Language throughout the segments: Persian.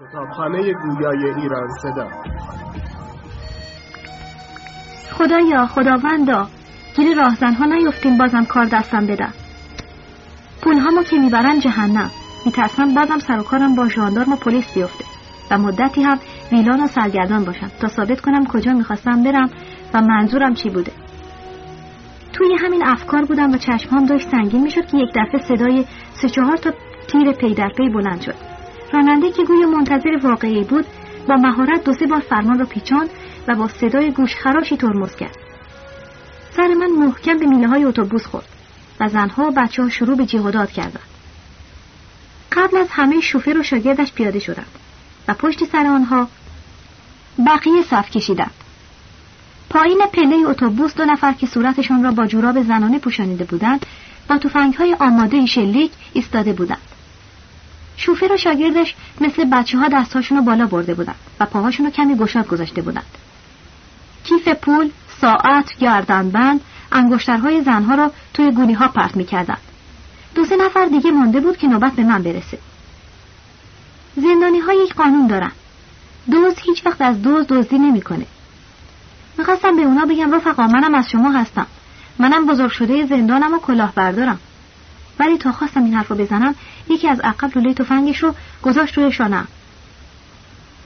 کتابخانه گویای ایران صدا. خدایا خداوندا گیر راهزنها نیفتیم بازم کار دستم بدن پولهامو که می‌برن جهنم. میترسم بازم سر و کارم با ژاندارم و پلیس بیفته. و مدتی هم ویلان و سرگردان باشم. تا ثابت کنم کجا می‌خواستم برم و منظورم چی بوده. توی همین افکار بودم و چشمام داشت سنگین می‌شد که یک دفعه صدای سه چهار تا تیر پی در پی بلند شد. راننده که گویا منتظر واقعه‌ای بود با مهارت دو سه بار فرمان را پیچاند و با صدای گوش خراشی ترمز کرد. سر من محکم به میله های اتوبوس خورد و زنها و بچه ها شروع به جیغ کردند. قبل از همه شوفر و شاگردش پیاده شدند و پشت سر آنها بقیه صف کشیدند. پایین پله اتوبوس دو نفر که صورتشان را با جوراب زنانه پوشانیده بودند با های آماده شلیک ایستاده بودند. شوفر و شاگردش مثل بچه ها دستهاشون رو بالا برده بودند و پاهاشون رو کمی گشاد گذاشته بودند کیف پول ساعت گردنبند انگشترهای زنها را توی گونی ها پرت می‌کردند دو سه نفر دیگه مانده بود که نوبت به من برسه. زندانی ها یک قانون دارن. دوز هیچ وقت از دوز دزدی نمی‌کنه. می‌خواستم به اونا بگم رفقا منم از شما هستم. منم بزرگ شده زندانم و کلاه بردارم ولی تا خواستم این حرف رو بزنم یکی از عقب لوله تفنگش رو گذاشت روی شانم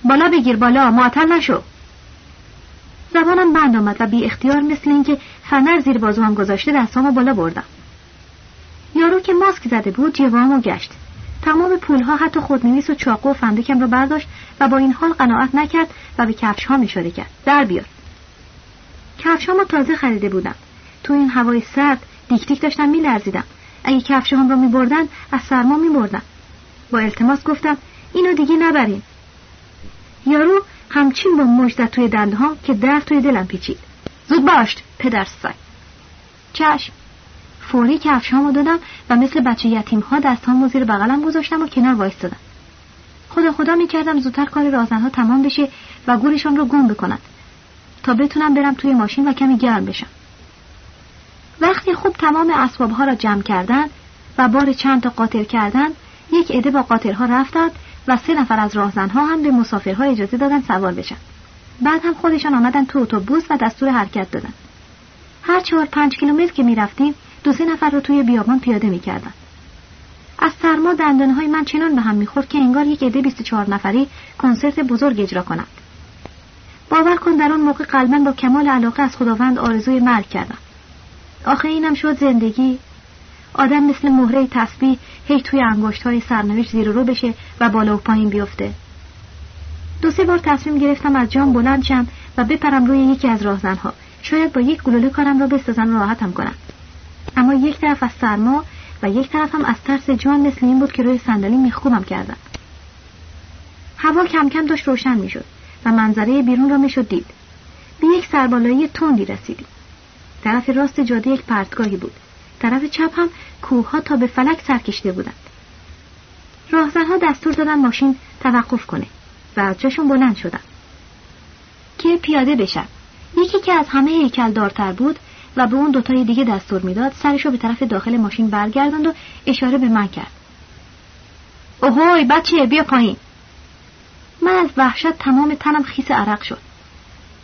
بالا بگیر بالا معطل نشو. زبانم بند آمد و بی اختیار مثل اینکه فنر زیر بازوام گذاشته دستامو بالا بردم. یارو که ماسک زده بود جوامو گشت. تمام پولها حتی خودنویس و چاقو و فندکم را برداشت و با این حال قناعت نکرد و به کفش ها اشاره کرد. در بیار. کفش تازه خریده بودم. تو این هوای سرد دیک دیک داشتم میلرزیدم. اگه کفش هم را می بردن از سرما می بردن. با التماس گفتم اینو دیگه نبرین یارو همچین با مجدت توی دنده ها که در توی دلم پیچید. زود باشت پدر سگ چشم. فوری کفشامو دادم و مثل بچه یتیم ها دستهامو زیر بغلم گذاشتم و کنار وایستادم. خدا خدا می‌کردم زودتر کار رازنها تمام بشه و گورشان رو گم بکنند تا بتونم برم توی ماشین و کمی گرم بشم. وقتی خوب تمام اسبابها را جمع کردند و بار چند تا قاطر کردند یک عده با قاطرها رفتند و سه نفر از راهزنها هم به مسافرها اجازه دادن سوار بشن. بعد هم خودشان آمدن تو اتوبوس و دستور حرکت دادن. هر چهار پنج کیلومتر که می‌رفتیم دو سه نفر رو توی بیابان پیاده می‌کردن. از سرما دندانهای من چنان به هم می‌خورد که انگار یک عده 24 نفری کنسرت بزرگ اجرا کنند. باور کن در آن موقع قلبا با کمال علاقه از خداوند آرزوی مرگ کردم. آخه اینم شد زندگی. آدم مثل مهره تسبیح هی توی انگشت های سرنوشت زیر رو بشه و بالا و پایین بیفته. دو سه بار تصمیم گرفتم از جام بلند شم و بپرم روی یکی از راهزنها. شاید با یک گلوله کارم را بسازن و راحتم کنم اما یک طرف از سرما و یک طرف هم از ترس جان مثل این بود که روی صندلی میخکوبم کردم هوا کم کم داشت روشن می‌شد و منظره بیرون را می‌شد دید به یک سربالایی تندی رسیدیم. طرف راست جاده یک پرتگاهی بود. طرف چپ هم کوه تا به فلک سر کشیده بودند. راهزنها دستور دادن ماشین توقف کنه و از جاشون بلند شدن. که پیاده بشن. یکی که از همه هیکل دارتر بود و به اون دوتای دیگه دستور می‌داد سرش رو به طرف داخل ماشین برگرداند و اشاره به من کرد. اوهوی بچه بیا پایین. من از وحشت تمام تنم خیس عرق شد.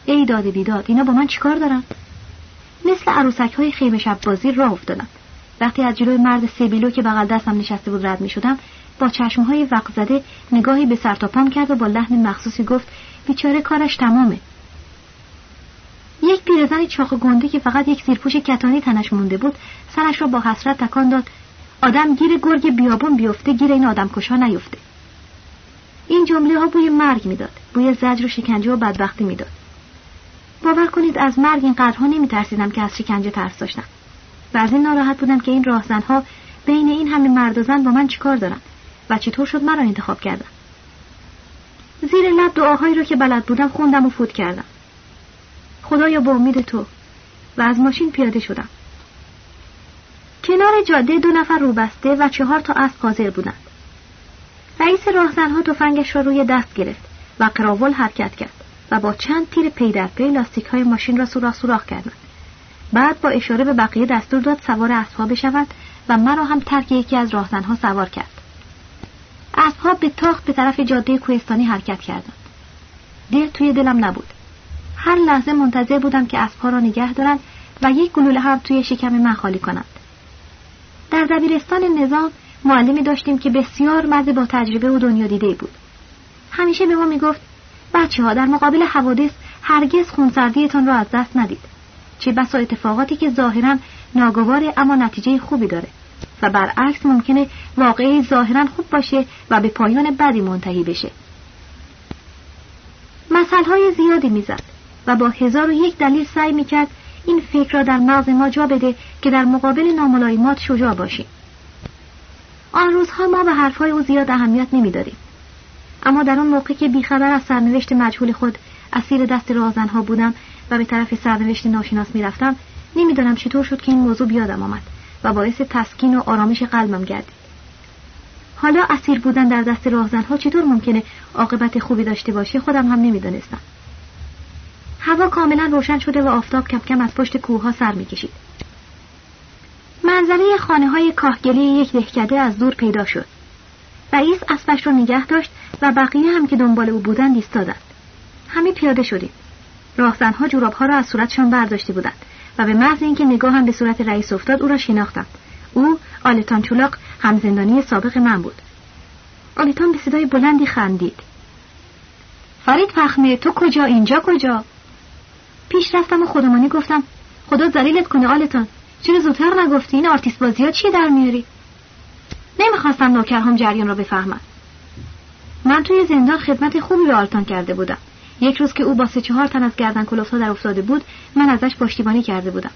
ای داده بیداد اینا با من چیکار دارن؟ مثل عروسک های خیمه شب بازی راه افتادم. وقتی از جلوی مرد سیبیلو که بغل دستم نشسته بود رد می شدم با چشمهای وقت زده نگاهی به سر پام کرد و با لحن مخصوصی گفت بیچاره کارش تمامه. یک پیرزن چاق گنده که فقط یک زیرپوش کتانی تنش مونده بود سرش را با حسرت تکان داد. آدم گیر گرگ بیابون بیفته گیر این آدم کشا نیفته. این جمله ها بوی مرگ می‌داد بوی زجر و شکنجه و بدبختی می‌داد. باور کنید از مرگ اینقدرها نمیترسیدم که از شکنجه ترس داشتم. و از این ناراحت بودم که این راهزنها بین این همه مرد و زن با من چیکار دارن و چطور شد مرا انتخاب کردن. زیر لب دعاهایی رو که بلد بودم خوندم و فوت کردم. خدایا با امید تو و از ماشین پیاده شدم. کنار جاده دو نفر روبسته و چهار تا اسب حاضر بودند. رئیس راهزنها تفنگش را روی دست گرفت و قراول حرکت کرد. و با چند تیر پی در پی لاستیک های ماشین را سوراخ سوراخ کردند. بعد با اشاره به بقیه دستور داد سوار اسبها بشوند و مرا هم ترک یکی از راهزنها سوار کرد. اسبها به تاخت به طرف جاده کوهستانی حرکت کردند. دل توی دلم نبود. هر لحظه منتظر بودم که اسبها را نگه دارند و یک گلوله هم توی شکم من خالی کنند. در دبیرستان نظام معلمی داشتیم که بسیار مرد با تجربه و دنیا دیده بود. همیشه به ما می‌گفت بچه ها در مقابل حوادث هرگز خونسردیتان را از دست ندید. چه بسا اتفاقاتی که ظاهرا ناگواره اما نتیجه خوبی داره و برعکس ممکنه واقعی ظاهرا خوب باشه و به پایان بدی منتهی بشه. های زیادی می‌زد و با هزار و یک دلیل سعی می‌کرد این فکر را در مغز ما جا بده که در مقابل ناملایمات شجاع باشیم. آن روزها ما به حرفهای او زیاد اهمیت نمی‌دادیم. اما در آن موقع که بیخبر از سرنوشت مجهول خود اسیر دست رازنها بودم و به طرف سرنوشت ناشناس می‌رفتم نمی‌دانم چطور شد که این موضوع بیادم آمد و باعث تسکین و آرامش قلبم گردید. حالا اسیر بودن در دست راهزنها چطور ممکنه عاقبت خوبی داشته باشه خودم هم نمی‌دانستم. هوا کاملا روشن شده و آفتاب کم کم از پشت کوه ها سر می‌کشید. منظره خانه های کاهگلی یک دهکده از دور پیدا شد. رئیس اسبش را نگه داشت و بقیه هم که دنبال او بودند ایستادند. همه پیاده شدیم. راهزنها جورابها را از صورتشان برداشته بودند و به محض اینکه نگاهم به صورت رئیس افتاد او را شناختند. او آلتان چولاق همزندانی سابق من بود. آلتان به صدای بلندی خندید. فرید پخمه تو کجا؟ اینجا کجا؟ پیش رفتم و خودمانی گفتم خدا ذلیلت کنه آلتان. چرا زودتر نگفتی؟ این آرتیست بازی ها چیه در میاری؟ نمی‌خواستم نوکرهام جریان را بفهمم من توی زندان خدمت خوبی به آلتان کرده بودم. یک روز که او با سه چهار تن از گردن کلوفتا در افتاده بود من ازش پشتیبانی کرده بودم.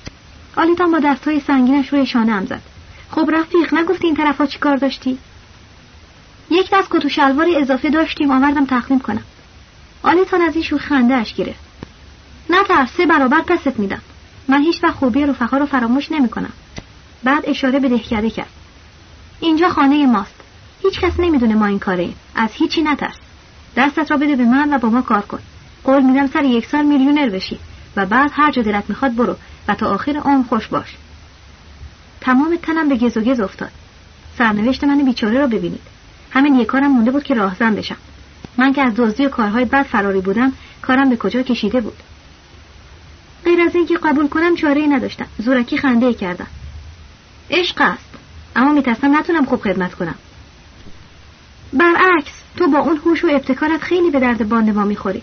آلیتان با دستهای سنگینش روی شانه هم زد. خب رفیق نگفتی این طرفا چی کار داشتی؟ یک دست کت و شلوار اضافه داشتیم آوردم تقدیم کنم. آلیتان از این شوخ خنده اش گرفت. نه ترس سه برابر پست میدم. من هیچ وقت خوبی رفقا رو فراموش نمی‌کنم. بعد اشاره به دهکده کرد. اینجا خانه ماست. هیچ کس نمی‌دونه ما این کاره ایم. از هیچی نترس. دستت را بده به من و با ما کار کن. قول میدم سر یک سال میلیونر بشی و بعد هر جا دلت می‌خواد برو و تا آخر عمر خوش باش. تمام تنم به گز و گز افتاد. سرنوشت من بیچاره را ببینید. همین یک کارم مونده بود که راهزن بشم. من که از دزدی و کارهای بد فراری بودم کارم به کجا کشیده بود؟ غیر از اینکه قبول کنم چاره نداشتم. زورکی خنده کردم. عشق است. اما میترسم نتونم خوب خدمت کنم. برعکس تو با اون هوش و ابتکارت خیلی به درد باند ما می‌خوری.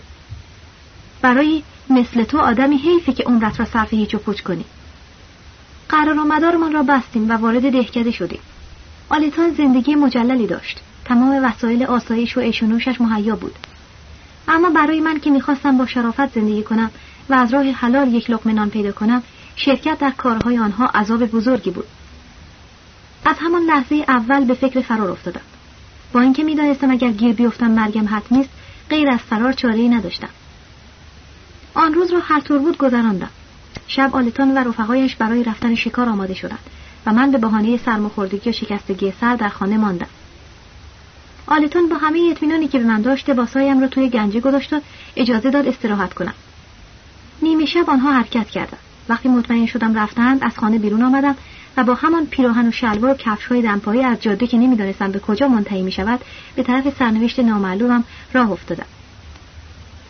برای مثل تو آدمی حیفه که عمرت را صرف هیچ و پوچ کنی. قرار من را بستیم و وارد دهکده شدیم. آلیتان زندگی مجللی داشت. تمام وسایل آسایش و ایشونوشش مهیا بود. اما برای من که می‌خواستم با شرافت زندگی کنم و از راه حلال یک لقمه نان پیدا کنم شرکت در کارهای آنها عذاب بزرگی بود. از همان لحظه اول به فکر فرار افتادم. با اینکه می‌دانستم اگر گیر بیفتم مرگم حتمی است غیر از فرار چاره نداشتم. آن روز را هر طور بود گذراندم. شب آلتان و رفقایش برای رفتن شکار آماده شدند و من به بهانه سرماخوردگی و شکستگی سر در خانه ماندم. آلتان با همه اطمینانی که به من داشته باسایم را توی گنجه گذاشت و اجازه داد استراحت کنم. نیمه شب آنها حرکت کردند. وقتی مطمئن شدم رفتند از خانه بیرون آمدم و با همان پیراهن و شلوار و کفش های دمپایی از جاده که نمی‌دانستم به کجا منتهی می شود به طرف سرنوشت نامعلومم راه افتادم.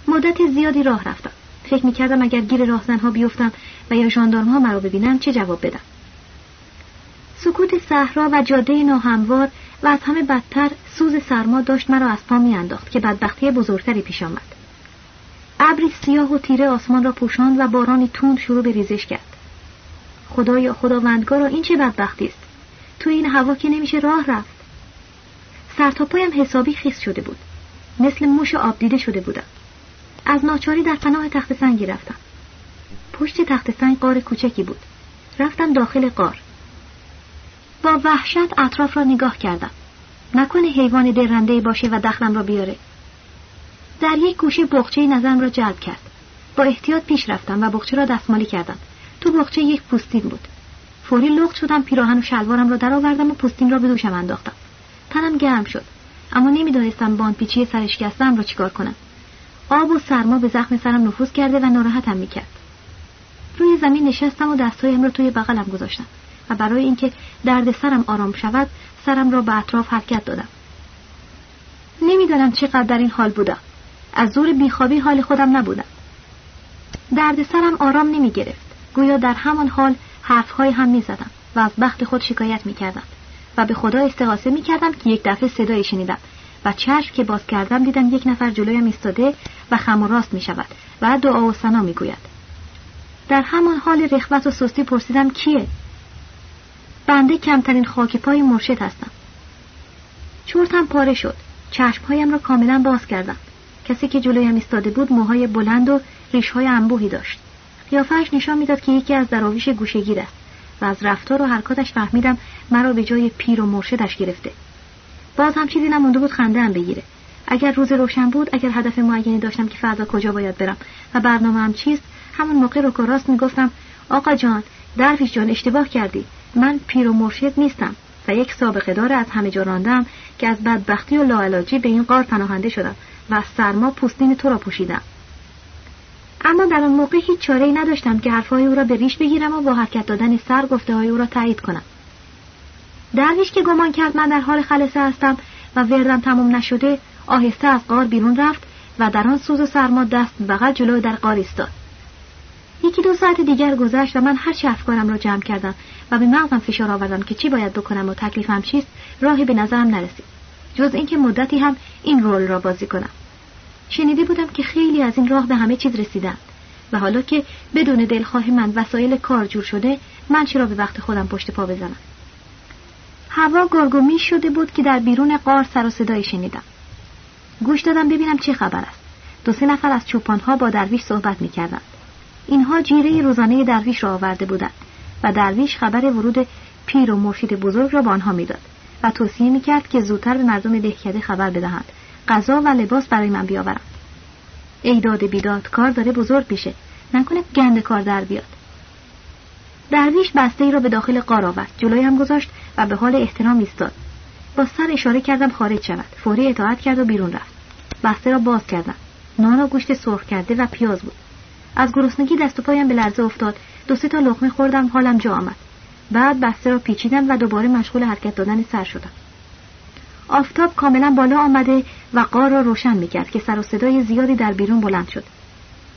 مدت زیادی راه رفتم. فکر می‌کردم اگر گیر راهزنها بیفتم و یا ژاندارمها مرا ببینن چه جواب بدم؟ سکوت صحرا و جاده ناهموار و از همه بدتر سوز سرما داشت مرا از پا میانداخت که بدبختی بزرگتری پیش آمد. ابری سیاه و تیره آسمان را پوشاند و بارانی تند شروع به ریزش کرد. خدایا خداوندگارا این چه بدبختی است؟ تو این هوا که نمیشه راه رفت. سرتاپایم حسابی خیس شده بود. مثل موش آب دیده شده بودم. از ناچاری در پناه تخت سنگی رفتم. پشت تخت سنگ قار کوچکی بود. رفتم داخل قار. با وحشت اطراف را نگاه کردم. نکنه حیوان درنده باشه و دخلم را بیاره. در یک گوشه بخچه نظرم را جلب کرد. با احتیاط پیش رفتم و بخچه را دستمالی کردم. تو بخچه یک پوستین بود. فوری لخت شدم پیراهن و شلوارم را درآوردم و پوستین را به دوشم انداختم. تنم گرم شد. اما نمی‌دانستم باند پیچی سرشکستم را چیکار کنم. آب و سرما به زخم سرم نفوذ کرده و ناراحتم می‌کرد. روی زمین نشستم و دستهایم را توی بغلم گذاشتم و برای اینکه درد سرم آرام شود سرم را به اطراف حرکت دادم. نمی‌دانم چقدر در این حال بودم. از زور بیخوابی حال خودم نبودم. سرم آرام نمی گرفت گویا در همان حال حرفهای هم می زدم و از بخت خود شکایت می کردم و به خدا استغاثه می کردم که یک دفعه صدایی شنیدم و چشم که باز کردم دیدم یک نفر جلویم ایستاده و خم و راست می شود و دعا و سنا می گوید. در همان حال رخوت و سستی پرسیدم کیه؟ بنده کمترین خاک پای مرشد هستم. چورتم پاره شد. چشمهایم را کاملا باز کردم. کسی که جلویم ایستاده بود موهای بلند و ریشهای انبوهی داشت. قیافهاش نشان می‌داد که یکی از دراویش گوشگیر است و از رفتار و حرکاتش فهمیدم مرا به جای پیر و مرشدش گرفته. باز هم چیزی نمونده بود خنده هم بگیره. اگر روز روشن بود اگر هدف معینی داشتم که فردا کجا باید برم و برنامه هم چیست همون موقع رو راست می‌گفتم آقا جان درویش جان اشتباه کردی من پیر و مرشد نیستم و یک سابقه دار از همه جا راندم که از بدبختی و لاعلاجی به این قار پناهنده شدم و از سرما پوستین تو را پوشیدم اما در آن موقع هیچ چاره ای نداشتم که حرفهای او را به ریش بگیرم و با حرکت دادن سر گفته های او را تایید کنم. درویش که گمان کرد من در حال خلصه هستم و وردم تمام نشده آهسته از قار بیرون رفت و در آن سوز و سرما دست بغل جلو در قار ایستاد. یکی دو ساعت دیگر گذشت و من هر چه افکارم را جمع کردم و به مغزم فشار آوردم که چی باید بکنم و تکلیفم چیست راهی به نظرم نرسید. جز اینکه مدتی هم این رول را بازی کنم. شنیده بودم که خیلی از این راه به همه چیز رسیدند. و حالا که بدون دلخواه من وسایل کار جور شده من چرا به وقت خودم پشت پا بزنم؟ هوا گرگومی شده بود که در بیرون قار سر و صدایی شنیدم. گوش دادم ببینم چه خبر است. دو سه نفر از چوپانها با درویش صحبت می‌کردند. اینها جیره روزانه درویش را آورده بودند و درویش خبر ورود پیر و مرشید بزرگ را به آنها می‌داد و توصیه می‌کرد که زودتر به مردم دهکده خبر بدهند. غذا و لباس برای من بیاورند ای داد بیداد کار داره بزرگ میشه. نکنه گند کار در بیاد. درویش بسته ای را به داخل قار آورد. جلویم گذاشت و به حال احترام ایستاد. با سر اشاره کردم خارج شود. فوری اطاعت کرد و بیرون رفت. بسته را باز کردم. نان و گوشت سرخ کرده و پیاز بود. از گرسنگی دست و پایم به لرزه افتاد. دو سه تا لقمه خوردم. حالم جا آمد. بعد بسته را پیچیدم و دوباره مشغول حرکت دادن سر شدم. آفتاب کاملا بالا آمده و قار را روشن می‌کرد که سر و صدای زیادی در بیرون بلند شد.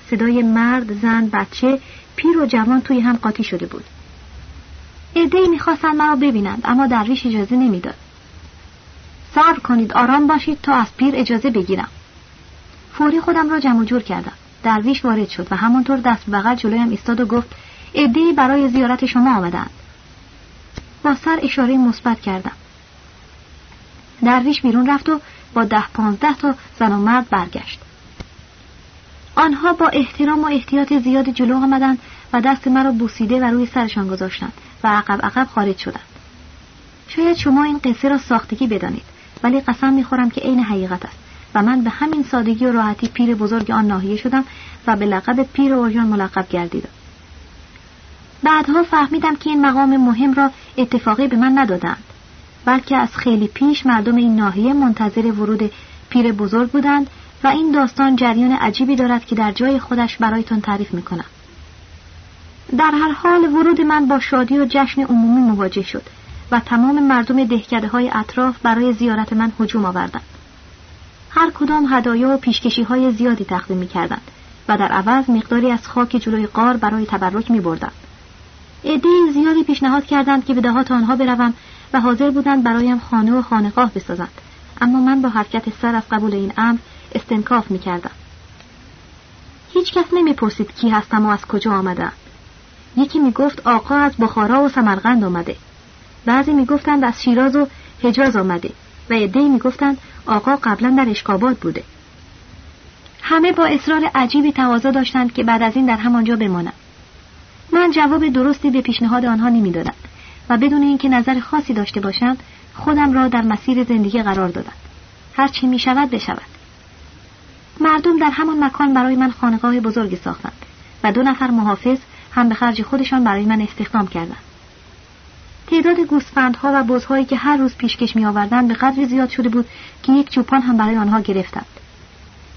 صدای مرد زن بچه پیر و جوان توی هم قاطی شده بود. عدهای می‌خواستند مرا ببینند اما درویش اجازه نمی‌داد. صبر کنید آرام باشید تا از پیر اجازه بگیرم. فوری خودم را جمع جور کردم. درویش وارد شد و همانطور دست بغل جلویم ایستاد و گفت عدهای برای زیارت شما آمدند. با سر اشاره مثبت کردم. درویش بیرون رفت و با ده پانزده تا زن و مرد برگشت. آنها با احترام و احتیاط زیاد جلو آمدند و دست مرا بوسیده و روی سرشان گذاشتند و عقب عقب خارج شدند. شاید شما این قصه را ساختگی بدانید ولی قسم می‌خورم که عین حقیقت است و من به همین سادگی و راحتی پیر بزرگ آن ناحیه شدم و به لقب پیر اورژان ملقب گردیدم. بعدها فهمیدم که این مقام مهم را اتفاقی به من ندادند. بلکه از خیلی پیش مردم این ناحیه منتظر ورود پیر بزرگ بودند و این داستان جریان عجیبی دارد که در جای خودش برایتان تعریف می‌کنم در هر حال ورود من با شادی و جشن عمومی مواجه شد و تمام مردم دهکده های اطراف برای زیارت من هجوم آوردند هر کدام هدایا و پیشکشی های زیادی تقدیم می کردند و در عوض مقداری از خاک جلوی قار برای تبرک می بردند. عده زیادی پیشنهاد کردند که به دهات آنها بروم و حاضر بودند برایم خانه و خانقاه بسازند اما من با حرکت سر از قبول این امر استنکاف می کردم. هیچ کس نمی پرسید کی هستم و از کجا آمدم. یکی می گفت آقا از بخارا و سمرقند آمده. بعضی می گفتند از شیراز و حجاز آمده و عدهای می گفتند آقا قبلا در اشکابات بوده. همه با اصرار عجیبی تقاضا داشتند که بعد از این در همانجا بمانم. من جواب درستی به پیشنهاد آنها نمی‌دادم و بدون اینکه نظر خاصی داشته باشند خودم را در مسیر زندگی قرار دادم. هر چی می شود بشود. مردم در همان مکان برای من خانقاه بزرگی ساختند و دو نفر محافظ هم به خرج خودشان برای من استخدام کردند. تعداد گوسفندها و بزهایی که هر روز پیشکش می آوردن به قدری زیاد شده بود که یک چوپان هم برای آنها گرفتند.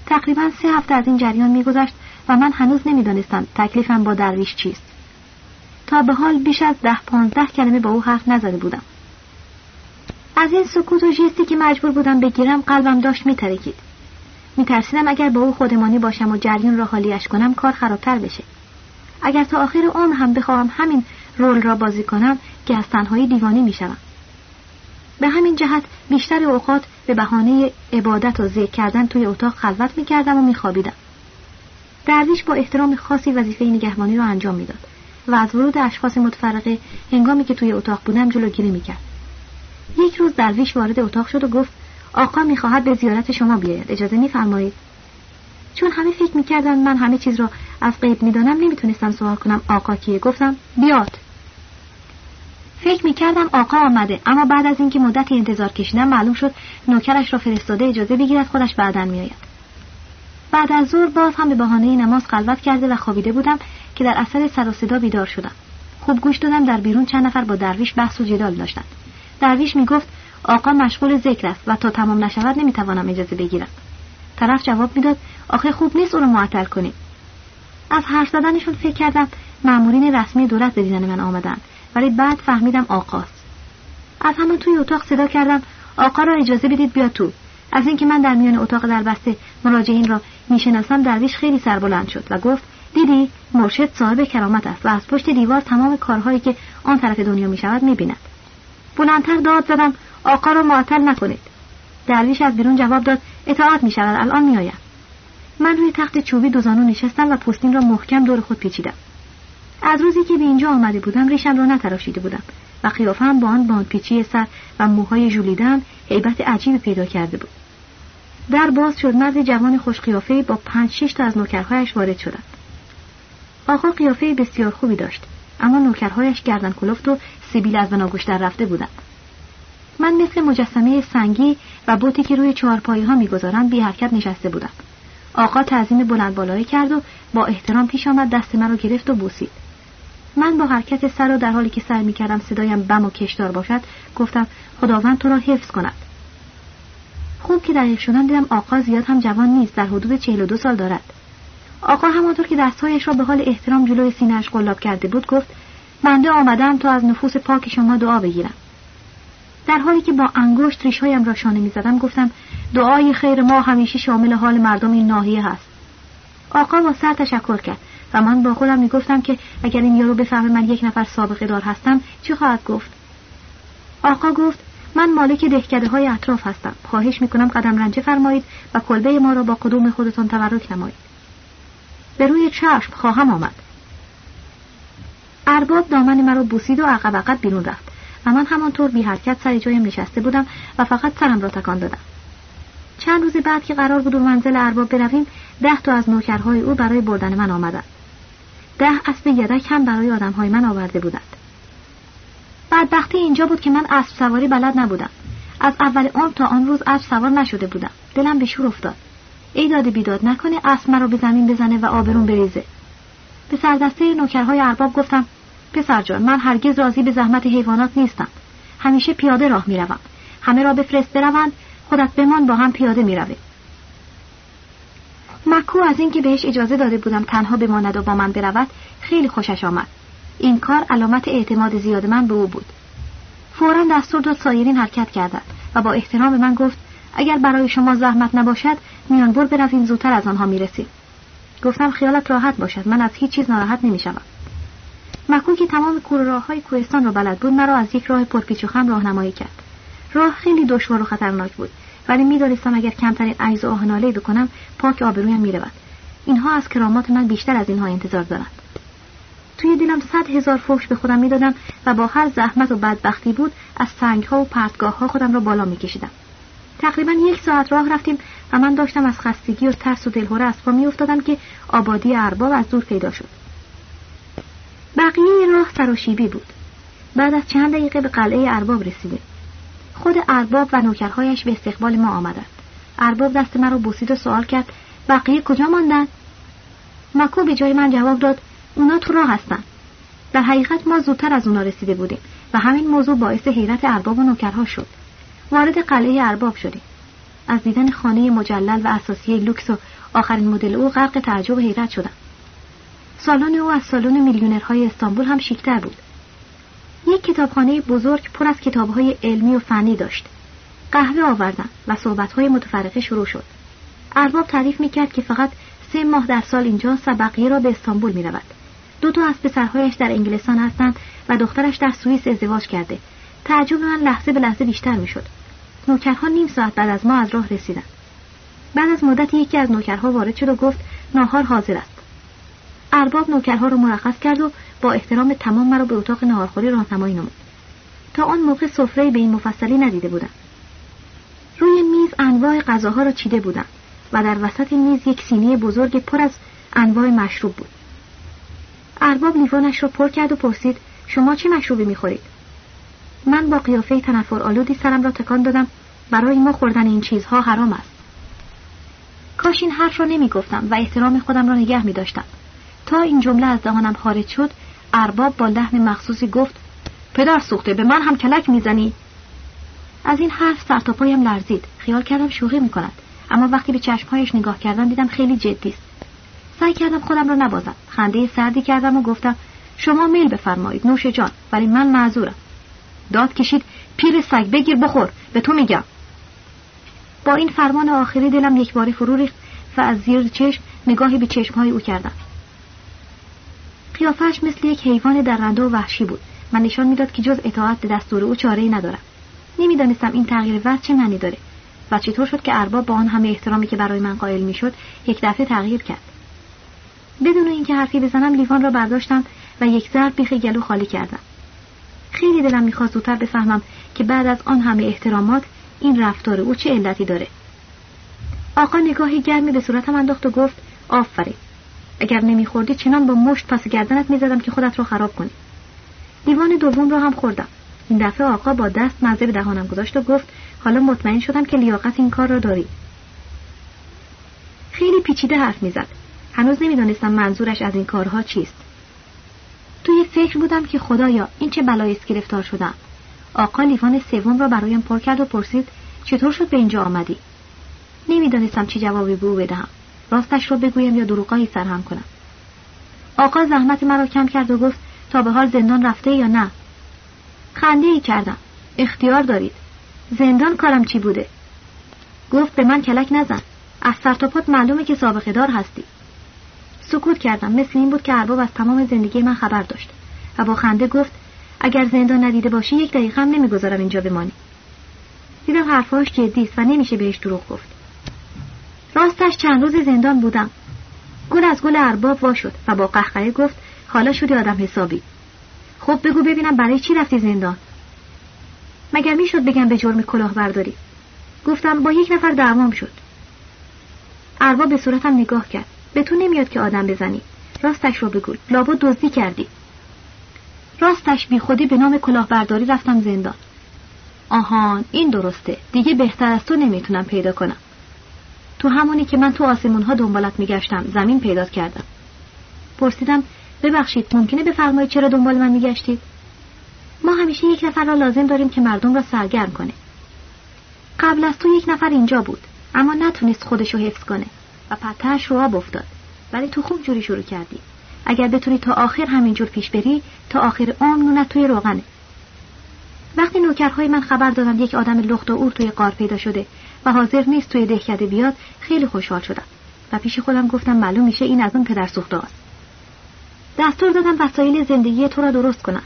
تقریبا سه هفته از این جریان میگذشت و من هنوز نمی‌دانستم تکلیفم با درویش چیست. تا به حال بیش از ده پانزده کلمه با او حرف نزده بودم. از این سکوت و جستی که مجبور بودم بگیرم قلبم داشت میترکید. میترسیدم اگر با او خودمانی باشم و جریان را حالیش کنم کار خرابتر بشه. اگر تا آخر عمر هم بخواهم همین رول را بازی کنم که از تنهایی دیوانی می‌شوم. به همین جهت بیشتر اوقات به بهانه عبادت و ذکر کردن توی اتاق خلوت می‌کردم و میخوابیدم. درویش با احترام خاصی وظیفه نگهبانی را انجام می‌داد. و از ورود اشخاص متفرقه هنگامی که توی اتاق بودم جلوگیری می‌کرد. یک روز درویش وارد اتاق شد و گفت آقا می‌خواهد به زیارت شما بیاید. اجازه میفرمایید. چون همه فکر می‌کردن من همه چیز را از غیب می‌دانم نمی‌تونستم سوال کنم آقا کیه. گفتم بیاد. فکر می‌کردم آقا آمده اما بعد از اینکه مدتی انتظار کشیدم معلوم شد نوکرش را فرستاده اجازه بگیرد خودش بعدا میآید. بعد از ظهر باز هم به بهانه نماز خلوت کرده و خوابیده بودم که در اثر سر و صدا بیدار شدم. خوب گوش دادم در بیرون چند نفر با درویش بحث و جدال داشتند. درویش می‌گفت آقا مشغول ذکر است و تا تمام نشود نمی‌توانم اجازه بگیرم. طرف جواب می‌داد آخه خوب نیست او رو معطل کنیم. از حرف زدنشون فکر کردم مأمورین رسمی دولت به دیدن من آمدن ولی بعد فهمیدم آقاست. از همون توی اتاق صدا کردم آقا را اجازه بدید بیا تو. از اینکه من در میان اتاق در بسته مراجعین را می‌شناسم درویش خیلی سربلند شد و گفت دیدی؟ مرشد صاحب کرامت است و از پشت دیوار تمام کارهایی که آن طرف دنیا می شود می بیند. بلندتر داد زدم آقا را معطل نکنید. درویش از بیرون جواب داد اطاعت می شود الان می آید. من روی تخت چوبی دوزانو نشستم و پوستین را محکم دور خود پیچیدم. از روزی که به اینجا آمده بودم ریشم را نتراشیده بودم و قیافم با آن باندپیچی سر و موهای ژولیدم هیبت عجیبی پیدا کرده بود. در باز شد مرد جوان خوش قیافه با پنج شش تا از نوکرهایش وارد شدند. آقا قیافه بسیار خوبی داشت. اما نوکرهایش گردن کلفت و سیبیل از بناگوش در رفته بودند. من مثل مجسمه سنگی و بوتی که روی چهارپایی ها می‌گذارند بی حرکت نشسته بودم. آقا تعظیم بلند بالایی کرد و با احترام پیش آمد دست من رو گرفت و بوسید. من با حرکت سر و در حالی که سعی می‌کردم صدایم بم و کشدار باشد گفتم خداوند تو را حفظ کند. خوب که دقیق شدم دیدم آقا زیاد هم جوان نیست در حدود چهل و دو سال دارد. آقا همانطور که دستهایش را به حال احترام جلوی سینهاش قلاب کرده بود گفت بنده آمدم تا از نفوس پاک شما دعا بگیرم. در حالی که با انگشت ریشهایم را شانه می‌زدم گفتم دعای خیر ما همیشه شامل حال مردم این ناحیه هست. آقا با سر تشکر کرد و من با خودم می‌گفتم که اگر این یارو بفهمه من یک نفر سابقه دار هستم چی خواهد گفت؟ آقا گفت من مالک دهکده های اطراف هستم. خواهش می‌کنم قدم رنجه فرمایید و کلبه ما را با قدوم خودتان تبرک نمایید. به روی چشم خواهم آمد. ارباب دامن مرا بوسید و عقب عقب بیرون رفت و من همانطور بی حرکت سر جایم نشسته بودم و فقط سرم را تکان دادم. چند روز بعد که قرار بود منزل ارباب برویم ده تا از نوکرهای او برای بردن من آمدند. ده اسب یدک هم برای آدمهای من آورده بودند. بدبختی اینجا بود که من اسب سواری بلد نبودم. از اول عمر تا آن روز اسب سوار نشده بودم. دلم به شور افتاد. ای داده بیداد نکنه اسب مرا به زمین بزنه و آبرون بریزه. به سردسته نوکرهای ارباب گفتم پسر جان من هرگز راضی به زحمت حیوانات نیستم. همیشه پیاده راه می‌روم. همه را بفرست بروند خودت بمان با هم پیاده می‌رویم مکو از اینکه بهش اجازه داده بودم تنها بماند و با من برود خیلی خوشش آمد. این کار علامت اعتماد زیاد من به او بود. فورا دستور داد سایرین حرکت کردند و با احترام به من گفت اگر برای شما زحمت نباشد میان بر برویم زودتر از آنها می‌رسیم گفتم خیالت راحت باشد من از هیچ چیز ناراحت نمی‌شوم. مکو که تمام کور راه های کوهستان را بلد بود مرا از یک راه پرپیچ و خم راهنمایی کرد. راه خیلی دشوار و خطرناک بود ولی می‌دانستم اگر کمترین عیز و آهناله بکنم پاک آبرویم می‌رود. اینها از کرامات من بیشتر از اینها انتظار دارند. توی دلم صد هزار فوش به خودم می‌دادم و با هر زحمت و بدبختی بود از سنگ ها و پرتگاه ها خودم را بالا میکشیدم. تقریبا یک ساعت راه رفتیم و من داشتم از خستگی و ترس و دلهوره از پا میافتادم که آبادی ارباب از دور پیدا شد. بقیه راه سراشیبی بود. بعد از چند دقیقه به قلعه ارباب رسیدیم. خود ارباب و نوکرهایش به استقبال ما آمدند. ارباب دست مرا بوسید و سوال کرد بقیه کجا ماندند مکو به جای من جواب داد اونا تو راه هستن. در حقیقت ما زودتر از اونا رسیده بودیم و همین موضوع باعث حیرت ارباب و نوکرها شد. وارد قلعه ارباب شدیم. از دیدن خانه مجلل و اساسی لوکس و آخرین مدل او غرق تعجب و حیرت شدم. سالن او از سالن میلیونرهای استانبول هم شیکتر بود. یک کتابخانه بزرگ پر از کتابهای علمی و فنی داشت. قهوه آوردن و صحبتهای متفرقه شروع شد. ارباب تعریف می‌کرد که فقط سه ماه در سال اینجاست و بقیه را به استانبول می‌رود. دو تا از پسرهایش در انگلستان هستند و دخترش در سوئیس ازدواج کرده. تعجب من لحظه به لحظه بیشتر می‌شد. نوکرها نیم ساعت بعد از ما از راه رسیدند بعد از مدتی یکی از نوکرها وارد شد و گفت ناهار حاضر است. ارباب نوکرها را مرخص کرد و با احترام تمام مرا به اتاق ناهارخوری راهنمایی نمود. تا آن موقع سفره به این مفصلی ندیده بودم. روی میز انواع غذاها را چیده بودم و در وسط میز یک سینی بزرگ پر از انواع مشروب بود. ارباب لیوانش را پر کرد و پرسید شما چه مشروبی می‌خورید؟ من با قیافه تنفر آلودی سرم را تکان دادم. برای ما خوردن این چیزها حرام است. کاش این حرف را نمی گفتم و احترام خودم را نگه می داشتم. تا این جمله از دهانم خارج شد ارباب با لحن مخصوصی گفت پدر سوخته به من هم کلک می‌زنی. از این حرف سرتاپایم لرزید. خیال کردم شوخی می‌کند. اما وقتی به چشمهایش نگاه کردم دیدم خیلی جدی است. سعی کردم خودم را نبازم. خنده سردی کردم و گفتم شما میل بفرمایید نوش جان ولی من معذورم. داد کشید پیر سگ بگیر بخور. به تو میگم. با این فرمان آخری دلم یک بار فرو ریخت و از زیر چشم نگاهی به چشمهای او کردم. قیافش مثل یک حیوان درنده و وحشی بود. من نشان می‌داد که جز اطاعت به دستور او چاره ای ندارم. نمی‌دانستم این تغییر وضع چه معنی داره و چطور شد که ارباب با آن همه احترامی که برای من قائل می‌شد یک دفعه تغییر کرد. بدون اینکه حرفی بزنم لیوان را برداشتم و یک ضرب بیخ گلو خالی کردم. خیلی دلم می‌خواست زودتر بفهمم که بعد از آن همه احترامات این رفتار او چه علتی داره. آقا نگاهی گرمی به صورتم انداخت و گفت آفرین. اگر نمیخوردی چنان با مشت پس گردنت می‌زدم که خودت رو خراب کنی. لیوان دوم را هم خوردم. این دفعه آقا با دست مزه به دهانم گذاشت و گفت حالا مطمئن شدم که لیاقت این کار را داری. خیلی پیچیده حرف می‌زد. هنوز نمی‌دانستم منظورش از این کارها چیست. توی فکر بودم که خدایا این چه بلایی گرفتار شدم؟ آقا لیوان سوم را برایم پر کرد و پرسید چطور شد به اینجا آمدی؟ نمی‌دانستم چی جوابی به او بدهم. راستش را بگویم یا دروغایی سرهم کنم. آقا زحمت مرا کم کرد و گفت تا به حال زندان رفته یا نه؟ خنده ای کردم. اختیار دارید. زندان کارم چی بوده؟ گفت به من کلک نزن. از سرتاپات معلومه که سابقه دار هستی. سکوت کردم. مثل این بود که ارباب از تمام زندگی من خبر داشت. و با خنده گفت اگر زندان ندیده باشی یک دقیقه هم نمی‌گذارم اینجا بمانی. دیدم حرفهاش جدی است و نمیشه بهش دروغ گفت. راستش چند روز زندان بودم. گل از گل ارباب وا شد و با قهقهه گفت حالا شدی آدم حسابی. خب بگو ببینم برای چی رفتی زندان. مگر می‌شد بگم به جرم کلاهبرداری؟ گفتم با یک نفر دعوام شد. ارباب به صورتم نگاه کرد. به تو نمیاد که آدم بزنی. راستش رو بگو. لابا دزدی کردی. راستش بی خودی به نام کلاهبرداری رفتم زندان. آهان این درسته. دیگه بهتر از تو نمی‌تونم پیدا کنم. تو همونی که من تو آسمون ها دنبالت میگشتم زمین پیدا کردم. پرسیدم ببخشید ممکنه بفرمایید چرا دنبال من میگشتید؟ ما همیشه یک نفر را لازم داریم که مردم را سرگرم کنه. قبل از تو یک نفر اینجا بود اما نتونست خودشو حفظ کنه. و پتهش رو آب افتاد. ولی تو خوب جوری شروع کردی. اگر بتونی تا آخر همینجور پیش بری تا آخر عمر نونت توی روغنه. وقتی نوکرهای من خبر دادن یک آدم لخت و اور توی قار پیدا شده و حاضر نیست توی دهکده بیاد خیلی خوشحال شدم. و پیش خودم گفتم معلوم میشه این از اون پدر سوخته است دستور دادم وسایل زندگی تو را درست کنند.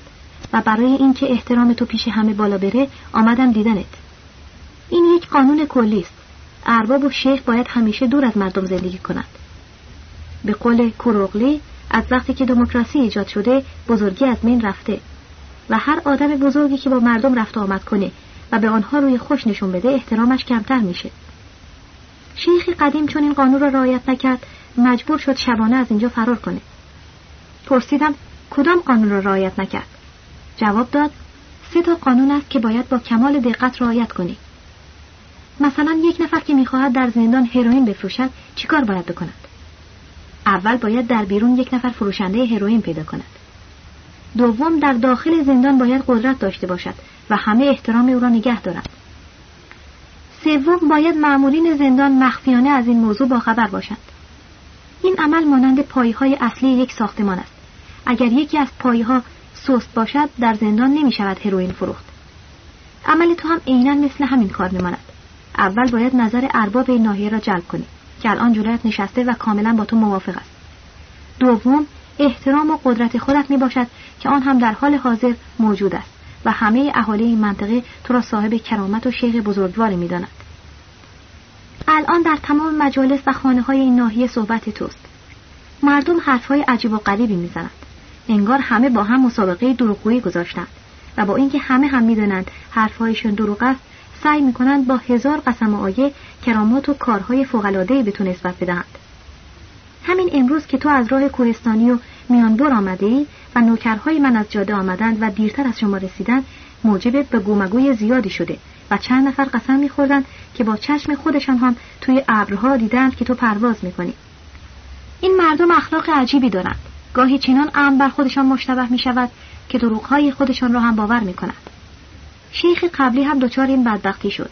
و برای اینکه احترام تو پیش همه بالا بره آمدم دیدنت. این یک قانون کلی است ارباب و شیخ باید همیشه دور از مردم زندگی کنند. به قول کروغلی از وقتی که دموکراسی ایجاد شده بزرگی از مین رفته و هر آدم بزرگی که با مردم رفت آمد کنه و به آنها روی خوش نشون بده احترامش کمتر میشه. شیخی قدیم چون این قانون را رعایت نکرد مجبور شد شبانه از اینجا فرار کنه. پرسیدم کدام قانون را رعایت نکرد؟ جواب داد سه تا قانون است که باید با کمال دقت رعایت کنی. مثلا یک نفر که می‌خواهد در زندان هروئین بفروشد چیکار باید بکند؟ اول باید در بیرون یک نفر فروشنده هروئین پیدا کند. دوم در داخل زندان باید قدرت داشته باشد و همه احترام او را نگه دارند سوم باید معمولین زندان مخفیانه از این موضوع باخبر باشند. این عمل مانند پایهای اصلی یک ساختمان است. اگر یکی از پایها سست باشد در زندان نمی شود هروئین فروخت. عمل تو هم عینا مثل همین کار میماند. اول باید نظر ارباب این ناحیه را جلب کنی که الان جلویت نشسته و کاملا با تو موافق است. دوم احترام و قدرت خودت می باشد که آن هم در حال حاضر موجود است و همه اهالی این منطقه تو را صاحب کرامت و شیخ بزرگواری می داند. الان در تمام مجالس و خانه های این ناحیه صحبت توست. مردم حرفهای عجیب و غریبی می‌زنند. انگار همه با هم مسابقه دروغگویی گذاشتند و با اینکه همه هم می‌دانند حرفهایشان دروغ است سعی می‌کنند با هزار قسم و آیه کرامات و کارهای فوقالعادهای به تو نسبت بدهند. همین امروز که تو از راه کوهستانی و میانبر آمده ای و نوکرهای من از جاده آمدند و دیرتر از شما رسیدند موجب به گومگوی زیادی شده و چند نفر قسم میخوردند که با چشم خودشان هم توی ابرها دیدند که تو پرواز می‌کنی. این مردم اخلاق عجیبی دارند. گاهی چنان امن بر خودشان مشتبه می شود که دروغهای خودشان را هم باور می کند. شیخ قبلی هم دچار این بدبختی شد.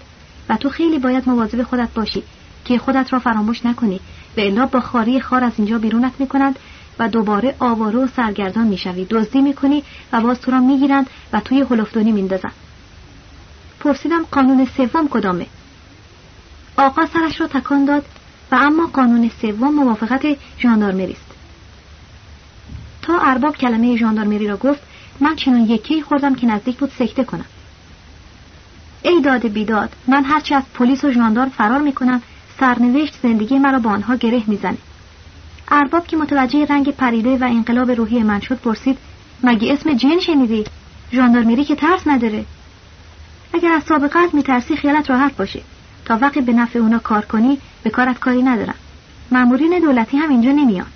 و تو خیلی باید مواظب خودت باشی که خودت را فراموش نکنی. و الا با خاری خار از اینجا بیرونت می کنند و دوباره آواره و سرگردان می‌شوی. دزدی می‌کنی و باز تو را می‌گیرند و توی هلفدونی میندازند پرسیدم قانون سوم کدامه؟ آقا سرش را تکان داد و اما قانون سوم موافقت ژاندارمری است. تا ارباب کلمه ژاندارمری را گفت من چنان یکی خوردم که نزدیک بود سکته کنم. ای داد بیداد من هرچی از پلیس و ژاندارم فرار می‌کنم سرنوشت زندگی مرا با آنها گره می‌زنه. ارباب که متوجه رنگ پریده و انقلاب روحی من شد پرسید مگه اسم جن شنیدی؟ ژاندارمری که ترس نداره. اگر از سابقت میترسی خیالت راحت باشه. تا وقتی به نفع اونا کار کنی به کارت کاری ندارن مامورین دولتی هم اینجا نمیان.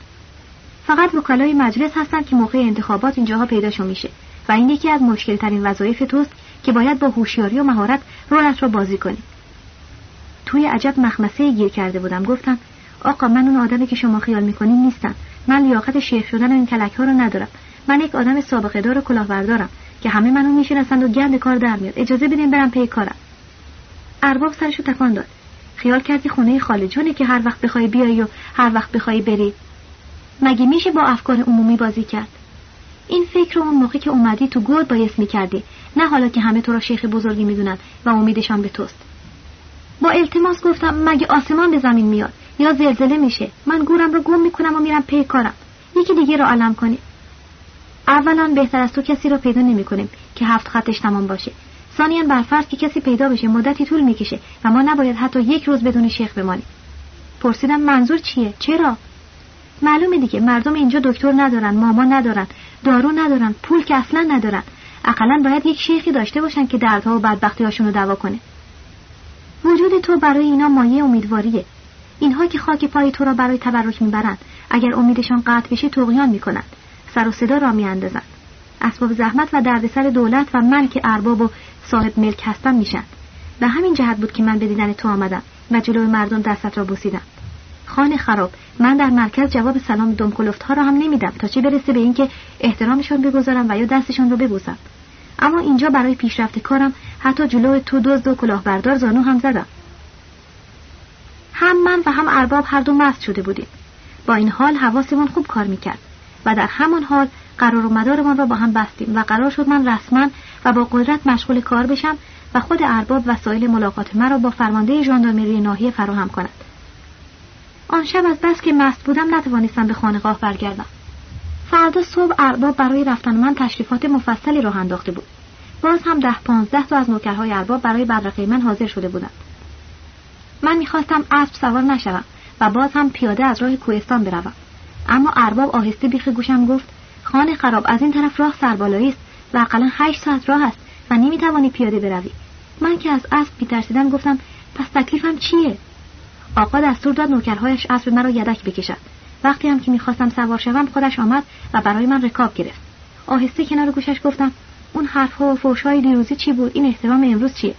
فقط وکلای مجلس هستن که موقع انتخابات اینجاها پیداشون میشه. و این یکی از مشکل ترین وظایف توست که باید با هوشیاری و مهارت رولت را بازی کنی توی عجب مخمسه گیر کرده بودم. گفتم آقا من اون آدمی که شما خیال می‌کنین نیستم. من لیاقت شیخ شدن و این کلک ها رو ندارم. من یک آدم سابقه دار و کلاهبردارم که همه منو می‌شناسند و گند کار در میاد. اجازه بدین برم پی کارم. ارباب سرشو تکان داد. خیال کردی خونه خاله که هر وقت بخوای بیای و هر وقت بخوای بری. مگه میشه با افکار عمومی بازی کرد؟ این فکر رو اون موقع که اومدی تو گود بایست می‌کردی. نه حالا که همه تو را شیخ بزرگی می‌دونن و امیدشان به توست. با التماس گفتم مگه آسمان به زمین میاد یا زلزله میشه؟ من گورم رو گم می‌کنم و میرم پی کارم. یکی دیگه رو علم کنی اولا بهتر از تو کسی رو پیدا نمی‌کنیم که هفت خطش تمام باشه. ثانیا برفرض که کسی پیدا بشه مدتی طول می‌کشه و ما نباید حتی یک روز بدون شیخ بمانیم. پرسیدم منظور چیه؟ چرا؟ معلومه دیگه مردم اینجا دکتر ندارن ماما ندارن دارو ندارن پول که اصلا ندارن. اقلا باید یک شیخی داشته باشن که دردها و بدبختی رو دوا کنه. وجود تو برای اینا مایه امیدواریه. اینها که خاک پای تو را برای تبرک می‌برند اگر امیدشان قطع بشه توقیان می‌کنند سر و صدا را میاندازند اسباب زحمت و دردسر دولت و من که ارباب و صاحب ملک هستم میشن. به همین جهت بود که من به دیدن تو آمدم و جلوی مردم دستت را بوسیدم. خانه خراب. من در مرکز جواب سلام دمکلفت ها را هم نمیدم تا چه برسه به اینکه احترامشان بگذارم و یا دستشان را ببوسم. اما اینجا برای پیشرفت کارم حتی جلو تو دزد و کلاهبردار زانو هم زدم. هم من و هم ارباب هر دو مست شده بودیم. با این حال حواسمون خوب کار می‌کرد و در همان حال قرار و مدارمان را با هم بستیم و قرار شد من رسما و با قدرت مشغول کار بشم و خود ارباب وسایل ملاقات مرا با فرمانده ژاندارمری ناحیه فراهم کند. آن شب از بس که مست بودم نتوانستم به خانقاه برگردم. فردا صبح ارباب برای رفتن من تشریفات مفصلی راه انداخته بود. باز هم ده پانزده تا از نوکرهای ارباب برای بدرقه من حاضر شده بودند. من می‌خواستم اسب سوار نشوم و باز هم پیاده از راه کوهستان بروم. اما ارباب آهسته بیخ گوشم گفت خانه خراب از این طرف راه سربالایی است و اقلا هشت ساعت راه است و نمی‌توانی پیاده بروی. من که از اسب بیترسیدم گفتم پس تکلیفم چیه؟ آقا دستور داد نوکرهایش اسب مرا یدک بکشد. وقتی هم که می‌خواستم سوار شوم خودش آمد و برای من رکاب گرفت. آهسته کنار گوشش گفتم اون حرفها و فوشهای دیروزی چی بود؟ این احترام امروز چیه؟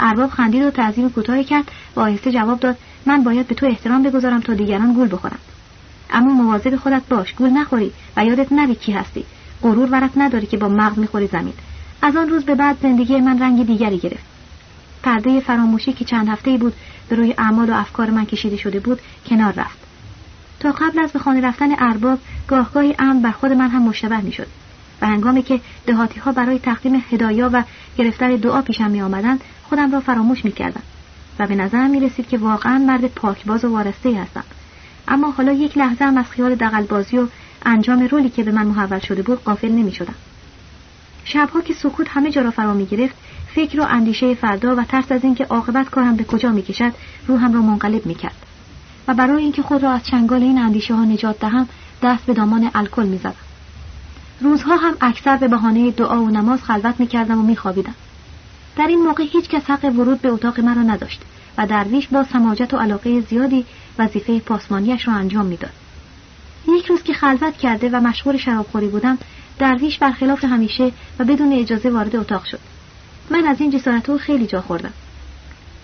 ارباب خندید و تعظیم کوتاهی کرد و آهسته جواب داد من باید به تو احترام بگذارم تا دیگران گول بخورند اما مواظب خودت باش گول نخوری و یادت نری کی هستی. غرور ورت نداری که با مغز می‌خوری زمین. از آن روز به بعد زندگی من رنگ دیگری گرفت. پرده فراموشی که چند هفته بود به روی اعمال و افکار من کشیده شده بود کنار رفت. تا قبل از به خانه رفتن ارباب گاهگاهی امن بر خود من هم مشتبه می‌شد. و هنگامی که دهاتی ها برای تقدیم هدایا و گرفتن دعا پیشم می آمدن خودم را فراموش می کردم و به نظرم می رسید که واقعا مرد پاکباز و وارسته هستم. اما حالا یک لحظه هم از خیال دقلبازی و انجام رولی که به من محول شده بود قافل نمی شدم. شبها که سکوت همه جا را فرا می گرفت فکر و اندیشه فردا و ترس از اینکه عاقبت کارم به کجا می کشد روحم را منقلب می کرد و برای اینکه خود را از چنگال این اندیشه ها نجات دهم دست به دامان الکل می زدم. روزها هم اکثر به بهانه دعا و نماز خلوت می کردم و می خوابیدم. در این موقع هیچ کس حق ورود به اتاق مرا نداشت و درویش با سماجت و علاقه زیادی وظیفه پاسمانیش را انجام می‌داد. یک روز که خلوت کرده و مشغول شرابخوری بودم درویش برخلاف همیشه و بدون اجازه وارد اتاق شد من از این جسارت او خیلی جا خوردم.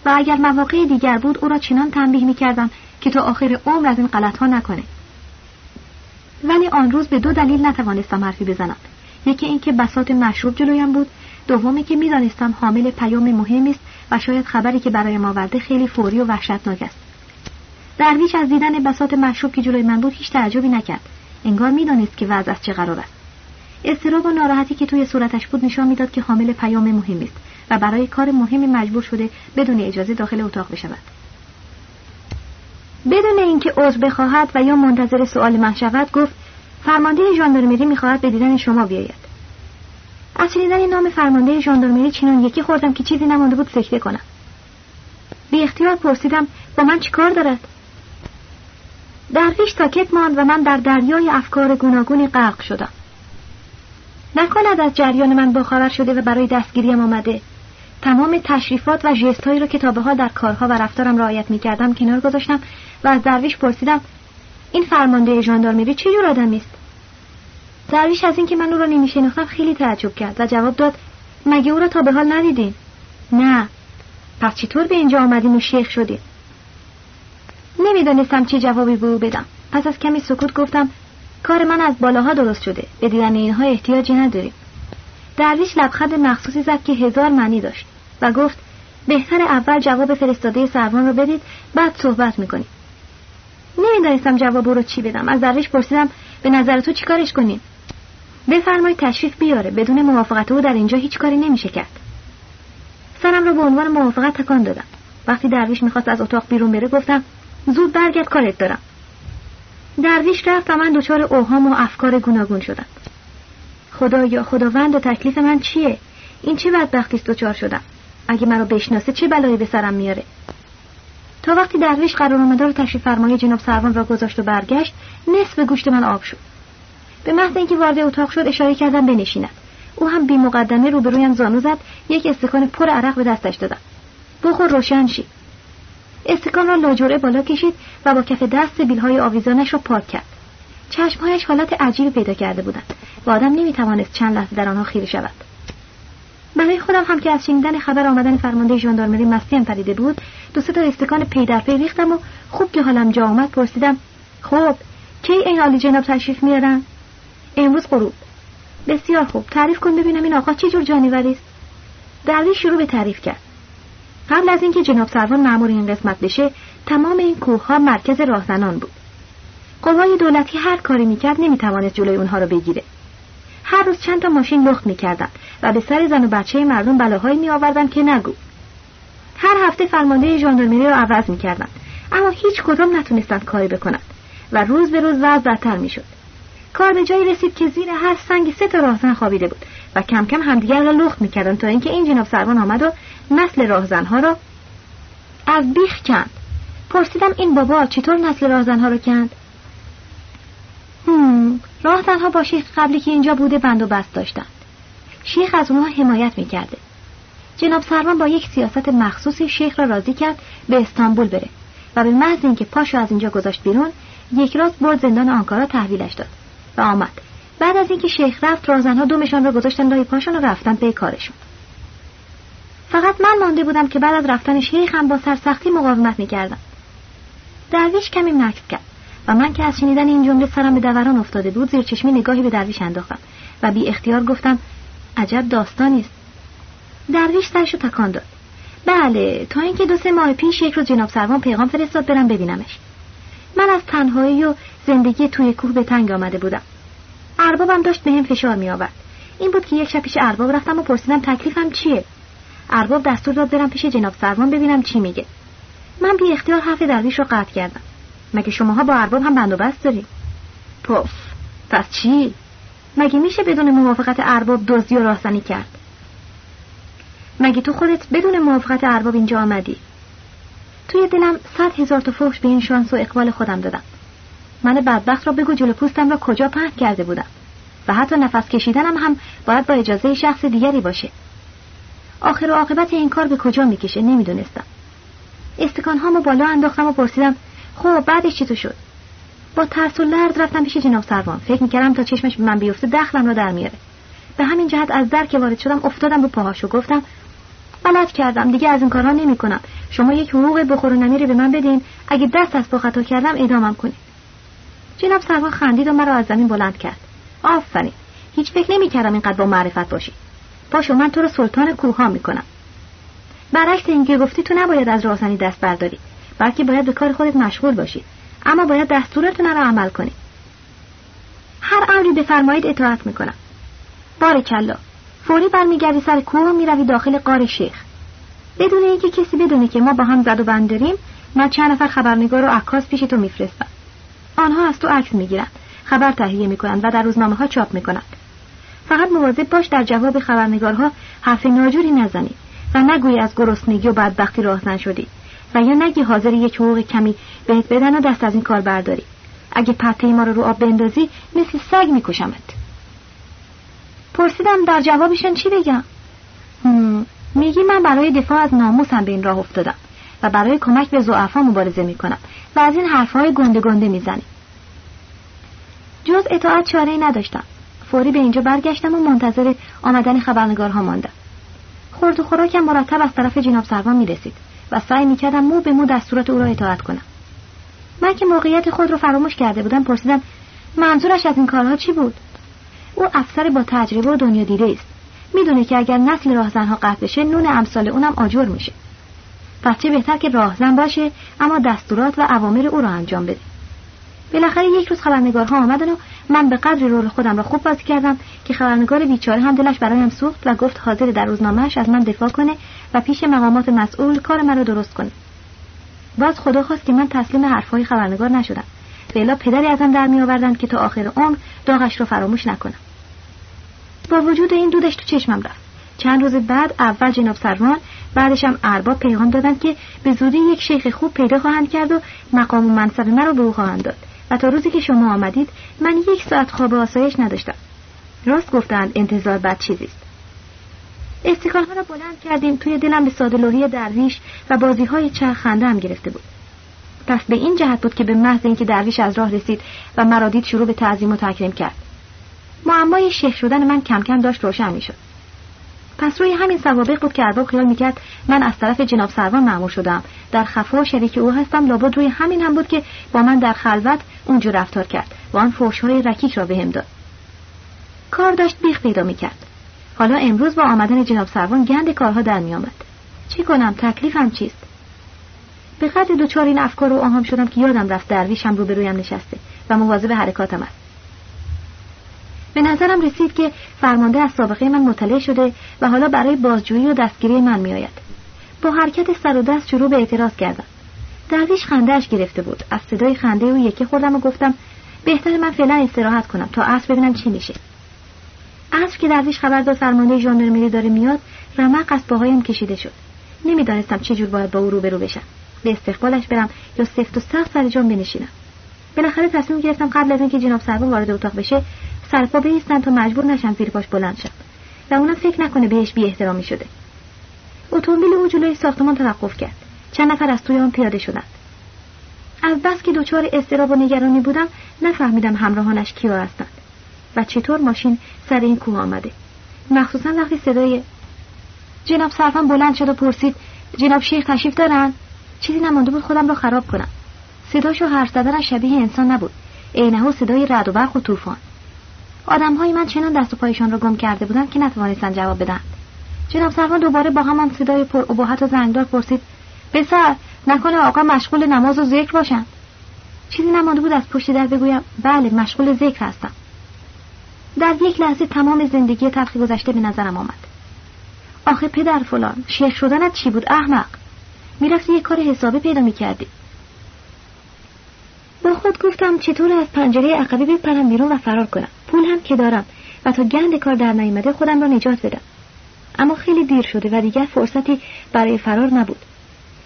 و اگر مواقع دیگر بود او را چنان تنبیه می کردم که تا آخر عمر از این غلط ها نکنه. ولی آن روز به دو دلیل نتوانستم حرفی بزنم. یکی اینکه بساط مشروب جلویم بود. دومی که می‌دانستم حامل پیام مهمی است و شاید خبری که برای ما آورده خیلی فوری و وحشتناک است. درویش از دیدن بساط مشروب که جلوی من بود هیچ تعجبی نکرد. انگار می‌دانست که وضع از چه قرار است. استراب و ناراحتی که توی صورتش بود نشان می‌داد که حامل پیام مهمی است و برای کار مهمی مجبور شده بدون اجازه داخل اتاق بشود. بدون اینکه عذر بخواهد و یا منتظر سوال من شود گفت فرمانده ژاندارمری می‌خواهد به دیدن شما بیاید. از شنیدن نام فرمانده ژاندارمری چنان یکی خوردم که چیزی نمانده بود سکته کنم. بی اختیار پرسیدم با من چیکار دارد؟ درویش ساکت ماند و من در دریای افکار گوناگونی غرق شدم. نکند از جریان من باخبر شده و برای دستگیریم آمده. تمام تشریفات و ژستهایی را که تا به حال در کارها و رفتارم رعایت می‌کردم کنار گذاشتم و از درویش پرسیدم این فرمانده ژاندارمری چه جور آدمی است؟ درویش از اینکه من او را نمیشناختم خیلی تعجب کرد و جواب داد مگه او را تا به حال ندیدین؟ نه. پس چطور به اینجا آمدیم و شیخ شدیم نمی‌دانستم چه جوابی به او بدم. پس از کمی سکوت گفتم کار من از بالاها درست شده. به دیدن اینها احتیاجی نداریم. درویش لبخند مخصوصی زد که هزار معنی داشت و گفت بهتر اول جواب فرستاده سروان رو بدید بعد صحبت می‌کنیم. نمی‌دانستم جواب رو چی بدم. از درویش پرسیدم به نظر تو چیکارش کنیم؟ بفرمایید تشریف بیاره. بدون موافقت او در اینجا هیچ کاری نمیشه کرد. سرم را به عنوان موافقت تکان دادم. وقتی درویش می‌خواست از اتاق بیرون بره گفتم زود برگرد کارت دارم. درویش رفت و من دچار اوهام و افکار گوناگون شدم. خدایا خداوند و تکلیف من چیه؟ این چه بدبختی است دچار شدم؟ اگه مرا بشناسه چه بلایی به سرم میاره؟ تا وقتی درویش قرار مدار تشریف فرمای جناب سروان را گذاشت و برگشت نصف گوشت من آب شد. به محض اینکه وارد اتاق شد اشاره کردم بنشیند او هم بی مقدمه روبرویم زانو زد یک استکان پر عرق به دستش دادم. بخور روشن شی. استکان را لاجوره بالا کشید و با کف دست بیلهای آویزانش را پاک کرد. چشمهایش حالت عجیبی پیدا کرده بودند و آدم نمی‌توانست چند لحظه در آنها خیره شود. برای خودم هم که از شنیدن خبر آمدن فرمانده ژاندارمری مستیم پریده بود دو تا استکان پی در پی ریختم و خوب که حالم جا آمد پرسیدم خب کی این عالی جناب تشریف میارن امروز غروب. بسیار خوب. تعریف کن ببینم این آقا چه جور جانوری است؟ درویش شروع به تعریف کرد. قبل از اینکه جناب سروان مأمور این قسمت بشه تمام این کوه ها مرکز راهزنان بود. قوای دولتی هر کاری می‌کرد نمی‌توانست جلوی اونها رو بگیره. هر روز چند تا ماشین لخت می‌کردن و به سر زن و بچه مردم بلاهایی میآوردن که نگو. هر هفته فرمانده ژاندارمری رو عوض می‌کردن. اما هیچ کدام نتونستند کاری بکنند و روز به روز وضع بدتر می‌شد. کار به جایی رسید که زیر هر سنگی سه تا راهزن خوابیده بود و کم کم همدیگر را لخت می‌کردن تا اینکه این جناب سروان آمد و نسل راهزنها را از بیخ کند. پرسیدم این بابا چطور نسل راهزنها را کند؟ هم راهزنها با شیخ قبلی که اینجا بوده بند و بست داشتند. شیخ از اونها حمایت می‌کرده. جناب سروان با یک سیاست مخصوصی شیخ را راضی کرد به استانبول بره و به محض اینکه پاشو از اینجا گذاشت بیرون یک راست برد زندان آنکارا تحویلش داد و آمد. بعد از اینکه شیخ رفت رازنها دومشان را گذاشتن لای پاشان و رفتن به کارشون. فقط من مانده بودم که بعد از رفتن شیخ هم با سرسختی مقاومت می‌کردم. درویش کمی مکس کرد و من که از شنیدن این جمله سرم به دوران افتاده بود زیر چشمی نگاهی به درویش انداختم و بی اختیار گفتم عجب داستانی است. درویش سرش رو تکان داد. بله تا اینکه دو سه ماه پیش یک روز جناب سروان پیغام فرستاد برم ببینمش. من از تنهایی و زندگی توی کوه به تنگ آمده بودم. اربابم داشت به هم فشار می آورد این بود که یک شب پیش ارباب رفتم و پرسیدم تکلیفم چیه؟ ارباب دستور داد برم پیش جناب سروان ببینم چی میگه. من بی اختیار حرف درویش رو قطع کردم. مگه شماها با ارباب هم بند و بست داریم پف پس چی؟ مگه میشه بدون موافقت ارباب دزدی و راهزنی کرد؟ مگه تو خودت بدون موافقت ارباب اینجا آمدی؟ توی دلم صد هزار تا فحش به این شانس و اقبال خودم دادم. من بدبخت را بگو جلو پوستم را کجا پهن کرده بودم. و حتی نفس کشیدنم هم باید با اجازه شخص دیگری باشه. آخر و عاقبت این کار به کجا می‌کشه نمی‌دونستم. استکان هامو بالا انداختم و پرسیدم خب بعدش چی تو شد؟ با ترس و لرز رفتم پیش جناب سروان. فکر می‌کردم تا چشمش به من بیفته دخلم را در میاره به همین جهت از در که وارد شدم افتادم رو پاهاش و گفتم غلط کردم دیگه از این کارها نمی‌کنم. شما یک حقوق بخور و نمیره به من بدین. اگه دست از پا خطا کردم ادامم کنید جناب سروان خندید و مرا از زمین بلند کرد. آفرین! هیچ فکر نمی‌کردم اینقدر با معرفت باشی. باشو من تو رو سلطان کوها می‌کنم. برعکس اینکه گفتی تو نباید از راهزنی دست برداری بلکه باید به کار خودت مشغول باشی. اما باید دستورتون رو عمل کنی. هر امری بفرمایید اطاعت می‌کنم. کلا فوری برمیگردی سر کوه و می‌روی داخل قار شیخ. بدون اینکه کسی بدونه که ما با هم زد و بند داریم من چند نفر خبرنگار و عکاس پیش تو میفرستم. آنها از تو عکس می‌گیرند خبر تهیه می‌کنند و در روزنامه ها چاپ می‌کنند فقط مواظب باش در جواب خبرنگارها حرف ناجوری نزنی و نگویی از گرسنگی و بدبختی راهزن شدی و یا نگی حاضر یک حقوق کمی بهت بدن و دست از این کار برداری. اگه پته ما رو رو آب بندازی مثل سگ میکشمت. پرسیدم در جوابشان چی بگم؟ میگی من برای دفاع از ناموسم به این راه افتادم و برای کمک به زعفا مبارزه می‌کنم و از این حرفهای گنده گنده می‌زنی. جز اطاعت چاره نداشتم. فوری به اینجا برگشتم و منتظر آمدن خبرنگارها ماندم. خورد و خوراکم مرتب از طرف جناب سروان می‌رسید و سعی می‌کردم مو به مو دستورات او را اطاعت کنم. من که موقعیت خود رو فراموش کرده بودم پرسیدم منظورش از این کارها چی بود؟ او افسر با تجربه و دنیا دیده است. می‌دونه که اگر نسل راهزنها قطع بشه نون امثال اونم آجر میشه. پس چه بهتر که راهزن باشه اما دستورات و اوامر او را انجام بده. بالاخره یک روز خبرنگارها آمدن و من به قدر رول خودم را خوب بازی کردم که خبرنگار بیچاره هم دلش برایم سوخت و گفت حاضر در روزنامهش از من دفاع کنه و پیش مقامات مسئول کار مرا درست کنه. باز خدا خواست که من تسلیم حرفهای خبرنگار نشدم. فعلا پدری ازم در می آوردند که تا آخر عمر داغش رو فراموش نکنم. با وجود این دودش تو چشمم رفت. چند روز بعد اول جناب سروان بعدشم ارباب پیغام دادند که به زودی یک شیخ خوب پیدا خواهند کرد و مقام و منصب مرا به او خواهند داد. و تا روزی که شما آمدید من یک ساعت خواب آسایش نداشتم. راست گفتند انتظار بد چیزیست استکانها را بلند کردیم توی دلم به سادلوهی درویش و بازی های چرخ خنده هم گرفته بود. پس به این جهت بود که به محض اینکه درویش از راه رسید و مرا دید شروع به تعظیم و تکریم کرد. معمای شیخ شدن من کم کم داشت روشن می‌شد. پس روی همین سوابق بود که ارباب خیال می‌کرد من از طرف جناب سروان معمور شدم. در خفا شریک او هستم لابد روی همین هم بود که با من در خلوت اونجور رفتار کرد و آن فوشهای رکیک را بهم داد. کار داشت بیخ پیدا می‌کرد. حالا امروز با آمدن جناب سروان گند کارها در میآمد. چی کنم؟ تکلیفم چیست؟ به قدر دوچار این افکار و آهام شدم که یادم رفت درویشم روبرویم نشسته و مواظب حرکاتم است. به نظرم رسید که فرمانده از سابقه من مطلع شده و حالا برای بازجویی و دستگیری من میآید. با حرکت سر و دست شروع به اعتراض کردم. درویش خندهاش گرفته بود. از صدای خنده او یکی خودم و گفتم بهتر من فعلا استراحت کنم تا عصر ببینم چی میشه. عصر که درویش خبر داد فرمانده ژاندارمری داره میاد رمق از پاهایم کشیده شد. نمی‌دانستم چه جور باید با او روبرو بشم. به استقبالش برم یا سفت و سخت سر جام بنشینم. بالاخره تصمیم گرفتم قبل از اینکه جناب سروان وارد اتاق بشه سرپا بیستن تا مجبور نشم زیر پاش بلند شم. و اونم فکر نکنه بهش بی احترامی شده. اتومبیل او جلوی ساختمان توقف کرد. چند نفر از توی آن پیاده شدند. از بس که دچار استراب و نگرانی بودم نفهمیدم همراهانش کیا هستند. و چطور ماشین سر این کوه آمده. مخصوصا وقتی صدای جناب سرفان بلند شد و پرسید جناب شیخ تشریف دارن؟ چیزی نمانده بود خودم را خراب کنم. صداش و حرف زدنش شبیه انسان نبود. عینه صدای رد و برق و طوفان. آدمهای من چنان دست و پایشان را گم کرده بودند که نتوانستند جواب بدن. جناب سروان دوباره با همان صدای پر ابهت و زنگدار پرسید بسر نکنه آقا مشغول نماز و ذکر باشند چیزی نمانده بود از پشت در بگویم بله مشغول ذکر هستم. در یک لحظه تمام زندگی تلخ گذشته به نظرم آمد. آخه پدر فلان شیر شدنت چی بود احمق؟ می‌رفتی یک کار حسابی پیدا می‌کردی. با خود گفتم چطور از پنجره عقبی بپرم بیرون و فرار کنم؟ پول هم که دارم. و تا گند کار در نیامده خودم را نجات بدم. اما خیلی دیر شده و دیگر فرصتی برای فرار نبود.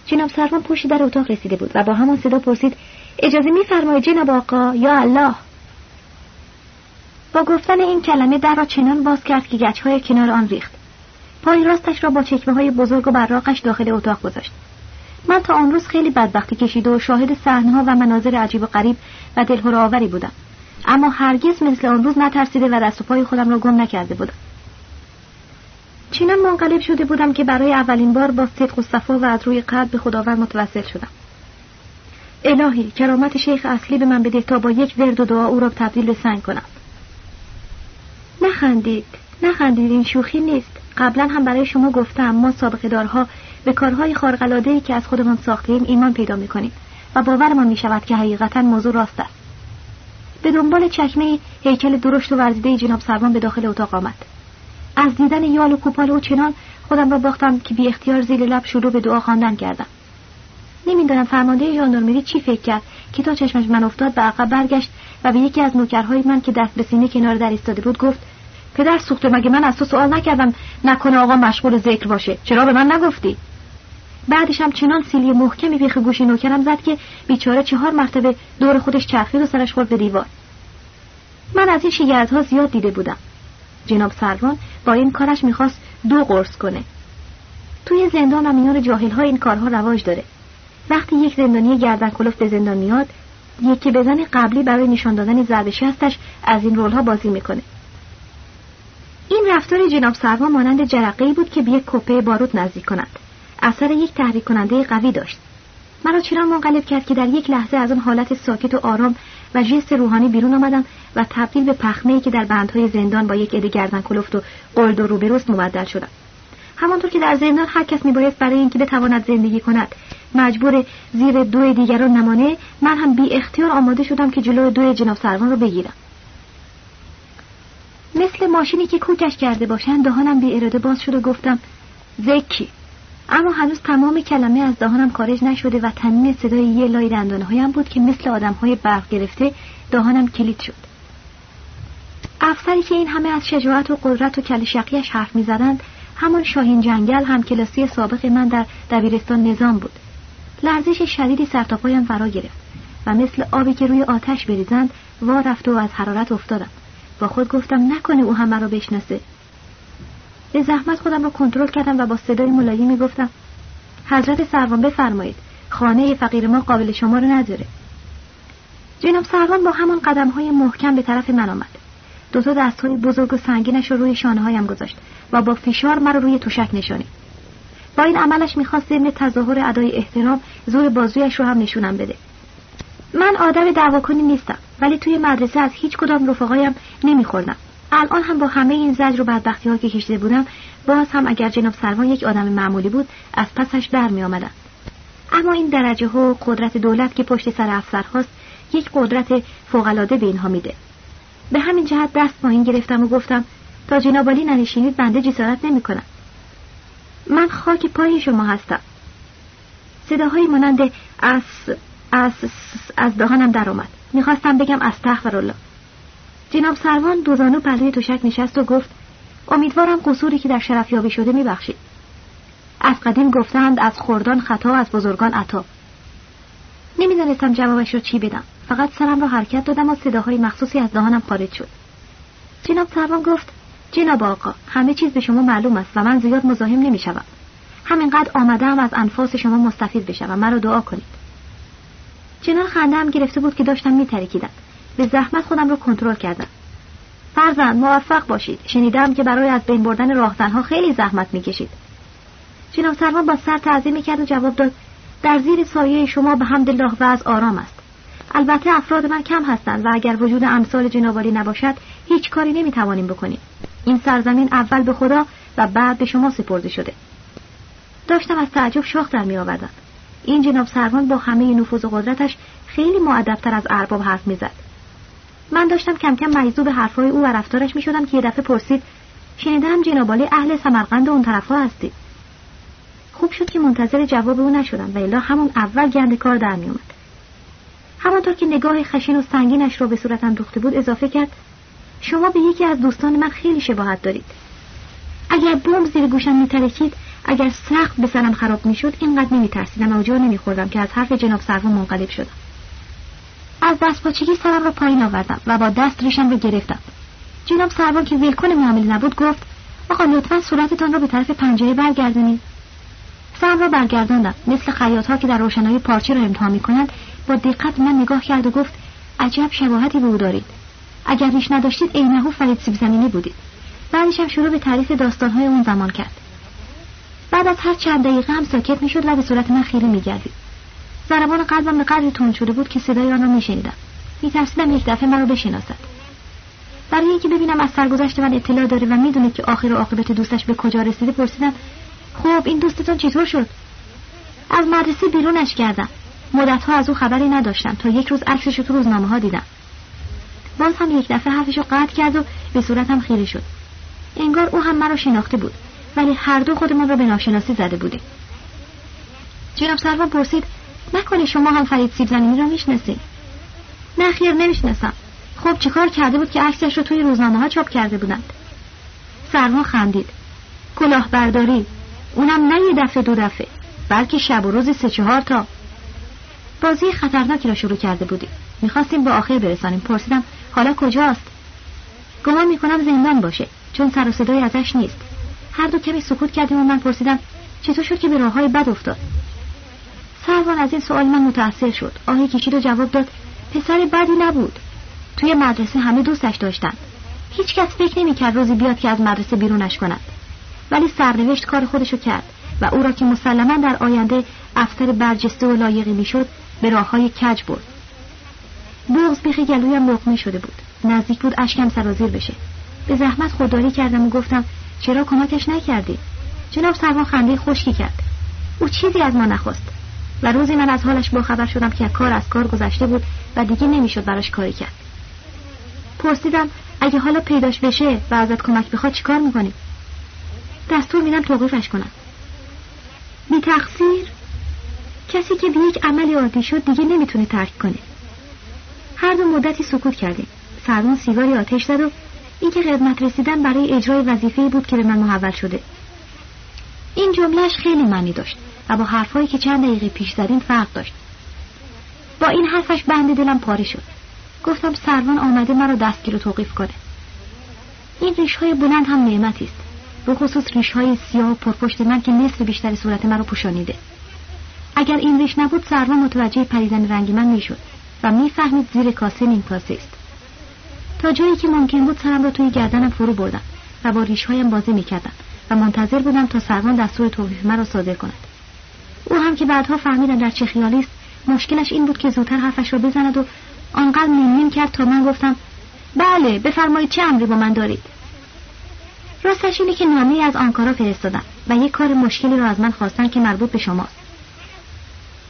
جناب سروان پشت در اتاق رسیده بود و با همان صدا پرسید اجازه میفرمایید جناب آقا یا الله؟ با گفتن این کلمه در را چنان باز کرد که گچهای کنار آن ریخت. پای راستش را با چکمه های بزرگ و براقش داخل اتاق گذاشت. من تا آن روز خیلی بدبختی کشیده و شاهد صحنه‌ها و مناظر عجیب و غریب و دلهور آوری بودم. اما هرگز مثل آن روز نترسیده و دست و پای خودم را گم نکرده بودم. چنان منقلب شده بودم که برای اولین بار با صدق و صفا و از روی قلب به خداوند متوسل شدم. الهی کرامت شیخ اصلی به من بده تا با یک ورد و دعا او را تبدیل به سنگ کنم. نخندید نخندید این شوخی نیست. قبلا هم برای شما گفتم ما سابقه دارها به کارهای خارق‌العاده‌ای که از خودمان ساختیم ایمان پیدا می‌کنیم و باورمان می‌شود که حقیقتا موضوع راست است. به دنبال چکمه هیکل درشت و ورزیده جناب سروان به داخل اتاق آمد. از دیدن یال و کوپال او چنان خودم را باختم که بی اختیار زیر لب شروع به دعا خواندن کردم. نمی‌دانم فرمانده ژاندارمری چی فکر کرد که تا چشمش من افتاد به عقب برگشت و به یکی از نوکرهای من که دست به سینه کنار در ایستاده بود گفت پدر سوخته مگه من از تو سوال نکردم نکنه آقا مشغول ذکر باشه چرا به من نگفتی؟ بعدش هم چنان سیلی محکمی بیخ گوشی نوکرم زد که بیچاره چهار مرتبه دور خودش چرخید و سرش خورد به دیوار. من از این شگردها زیاد دیده بودم. جناب سروان با این کارش می‌خواست دو قرص کنه. توی زندان و میان جاهل ها این کارها رواج داره. وقتی یک زندانی گردن کلفت به زندان میاد یکی بزن قبلی برای نشان دادن ضرب شستش از این رول ها بازی می‌کنه. این رفتار جناب سروان مانند جرقه بود که به یک کپه بارود نزدیک کند. اثر یک تحریک کننده قوی داشت. مرا چرا منقلب کرد که در یک لحظه از آن حالت ساکت و آرام و جست روحانی بیرون آمدم و تبدیل به پخمه که در بندهای زندان با یک عده گردن کلفت و قلد و روبروست مبدل شدم. همانطور که در زندان هر کس میبایست برای اینکه بتواند زندگی کند مجبور زیر دو دیگران نمانه من هم بی اختیار آماده شدم که جلو دو جناب سروان رو بگیرم. مثل ماشینی که کوکش کرده باشند دهانم بی اراده باز شد و گفتم زکی اما هنوز تمام کلمه از دهانم خارج نشده و تنین صدای یه لای دندانه هایم بود که مثل آدم های برق گرفته دهانم کلید شد. افسری که این همه از شجاعت و قدرت و کلشقیش حرف می‌زدند همان شاهین جنگل هم کلاسی سابق من در دبیرستان نظام بود. لرزش شدیدی سرتاپایم فرا گرفت و مثل آبی که روی آتش بریزند وا رفت و از حرارت افتادم. با خود گفتم نکنه او هم مرا بشناسه. به زحمت خودم را کنترل کردم و با صدای ملایمی گفتم حضرت سروان بفرمایید. خانه فقیر ما قابل شما رو نداره. جناب سروان با همان قدم های محکم به طرف من آمد. دو تا دست های بزرگ و سنگینش رو روی شانه هایم گذاشت و با فشار مرا روی توشک نشانی با این عملش می‌خواست ضمن تظاهر ادای احترام زور بازویش رو هم نشونم بده. من آدم دعواکنی نیستم ولی توی مدرسه از هیچ کدام رفقایم نمیخوردم. الان هم با همه این زجر و بدبختی ها که کشیده بودم باز هم اگر جناب سروان یک آدم معمولی بود از پسش در می آمدم. اما این درجه ها و قدرت دولت که پشت سر افسر هاست یک قدرت فوقالعاده به اینها میده. به همین جهت دست پایین گرفتم و گفتم تا جنابالی ننشینید بنده جسارت نمی‌کنم. من خاک پای شما هستم. صداهای مانند از از از دهانم در اومد می‌خواستم بگم الله. جناب سروان دوزانو پلوی توشک نشست و گفت امیدوارم قصوری که در شرفیابی شده میبخشید. از قدیم گفتند از خوردان خطا از بزرگان عطا. نمی‌دانستم جوابش رو چی بدم. فقط سرم را حرکت دادم و صداهای مخصوصی از دهانم خارج شد. جناب سروان گفت جناب آقا همه چیز به شما معلوم است و من زیاد مزاحم نمی‌شوم. همینقدر آمدم از انفاس شما مستفید بشم و مرا دعا کنید. چنان خنده گرفته بود که داشتم میترکیدم. به زحمت خودم رو کنترل کردم. فرزند موفق باشید. شنیدم که برای از بین بردن راهزنها خیلی زحمت می‌کشید. جناب سروان با سر تعظیم می‌کرد و جواب داد در زیر سایه شما به حمد الله و آرام است. البته افراد من کم هستند و اگر وجود امثال جنابالی نباشد هیچ کاری نمی‌توانیم بکنیم. این سرزمین اول به خدا و بعد به شما سپرده شده. داشتم از تعجب شاخ در می آوردم این جناب سروان با همه نفوذ و قدرتش خیلی معدبتر از ارباب حرف می‌زد. من داشتم کم کم مجذوب حرفهای او و رفتارش می شدم که یه دفعه پرسید شنیدم جنابالی اهل سمرقند اون طرفها هستی. خوب شد که منتظر جواب او نشدم و الا همون اول گند کار در می اومد همانطور که نگاه خشین و سنگینش را به صورتم دوخته بود اضافه کرد شما به یکی از دوستان من خیلی شباهت دارید. اگر بمب زیر گوشم میترکید اگر سخت به سرم خراب می‌شد اینقدر نمیترسیدم و جا نمیخوردم که از حرف جناب سروان منقلب شدم. از دست پاچگی سرم را پایین آوردم و با دست ریشم را گرفتم. جناب سروان که ولکن معامله نبود گفت آقا لطفا صورتتان را به طرف پنجره برگردونید سرم را برگرداندم. مثل خیاط ها که در روشنایی پارچه را امتحان می‌کنند با دقت من نگاه کرد و گفت عجب شباهتی به او دارید. اگر ریش نداشتید عینهو فرید سیب زمینی بودید. بعدش هم شروع به تعریف داستانهای اون زمان کرد. بعد از هر چند دقیقه هم ساکت می‌شد و به صورت من خیره میگردید. ضربان قلبم به قدری تند شده بود که صدای آن را میشنیدم. میترسیدم یک دفعه مرا بشناسد. برای اینکه ببینم از سرگذشت من اطلاع داره و می‌دونه که آخر و عاقبت دوستش به کجا رسیده پرسیدم خب این دوستتون چطور شد؟ از مدرسه بیرونش کردم. مدتها از او خبری نداشتم. تا یک روز عکسش رو تو روزنامه ها دیدم. باز هم یک دفعه حرفش رو قطع کرد و به صورتم خیره شد. انگار او هم مرا شناخته بود. ولی هر دو خودمان را به ناشناسی زده بودیم. جناب سروان پرسید نکنه شما هم فرید سیب زمینی را می‌شناسید. نه خیر نمی‌شناسم. خب چیکار کرده بود که عکسش رو توی روزنامه ها چاپ کرده بودند؟ سروان خندید. کلاهبرداری. اونم نه یه دفعه دو دفعه. بلکه شب و روز سه چهار تا. بازی خطرناکی را شروع کرده بودیم می‌خواستیم به آخر برسانیم. پرسیدم حالا کجاست؟ گمان می‌کنم زندان باشه چون سر و صدای ازش نیست. هر دو کمی سکوت کردیم و من پرسیدم چطور شد که به راه های بد افتاد؟ سروان از این سوال من متأثر شد. آهی کشید و جواب داد پسر بدی نبود. توی مدرسه همه دوستش داشتن. هیچ کس فکر نمی‌کرد روزی بیاد که از مدرسه بیرونش کند ولی سرنوشت کار خودشو کرد و او را که مسلما در آینده افسر برجسته و لایقی می‌شد به راه های کج برد. بغز بیخ گلویم لقمه شده بود. نزدیک بود اشکم سرازیر بشه. به زحمت خودداری کردم و گفتم چرا کمکش نکردی؟ جناب سروان خنده خشکی کرد. او چیزی از ما نخواست. و روزی من از حالش باخبر شدم که کار از کار گذشته بود و دیگه نمی‌شد براش کاری کرد. پرسیدم اگه حالا پیداش بشه و ازت کمک بخواد چیکار می‌کنی؟ دستور میدم توقیفش کنم. بی تقصیر؟ کسی که به یک عملی عادی شد دیگه نمی‌تونه ترک کنه. هر دو مدتی سکوت کردیم. سروان سیگاری آتش زد و اینکه خدمت رسیدن برای اجرای وظیفه بود که به من محول شده. این جملهش خیلی معنی داشت. و با حرفهایی که چند دقیقه پیش زدیم فرق داشت. با این حرفش بند دلم پاره شد. گفتم سروان آمده مرا دستگیر و توقیف کنه. این ریش های بلند هم نعمتی است. به خصوص ریش های سیاه و پرپشت من که نصف بیشتر صورت من رو پوشانیده. اگر این ریش نبود سروان متوجه پریدن رنگ من می‌شد و می‌فهمید زیر کاسه نیم کاسه است. تا جایی که ممکن بود سرم را توی گردنم فرو بردم و با ریشهایم بازی می‌کردم و منتظر بودم تا سروان دستور توقیف مرا صادر کند. او هم که بعدها فهمیدم در چه خیالی است مشکلش این بود که زودتر حرفش را بزند و آنقدر نیم کرد تا من گفتم بله بفرمایید چه امری با من دارید؟ راستش اینه که نامه از آنکارا فرستادم و یک کار مشکلی را از من خواستن که مربوط به شماست.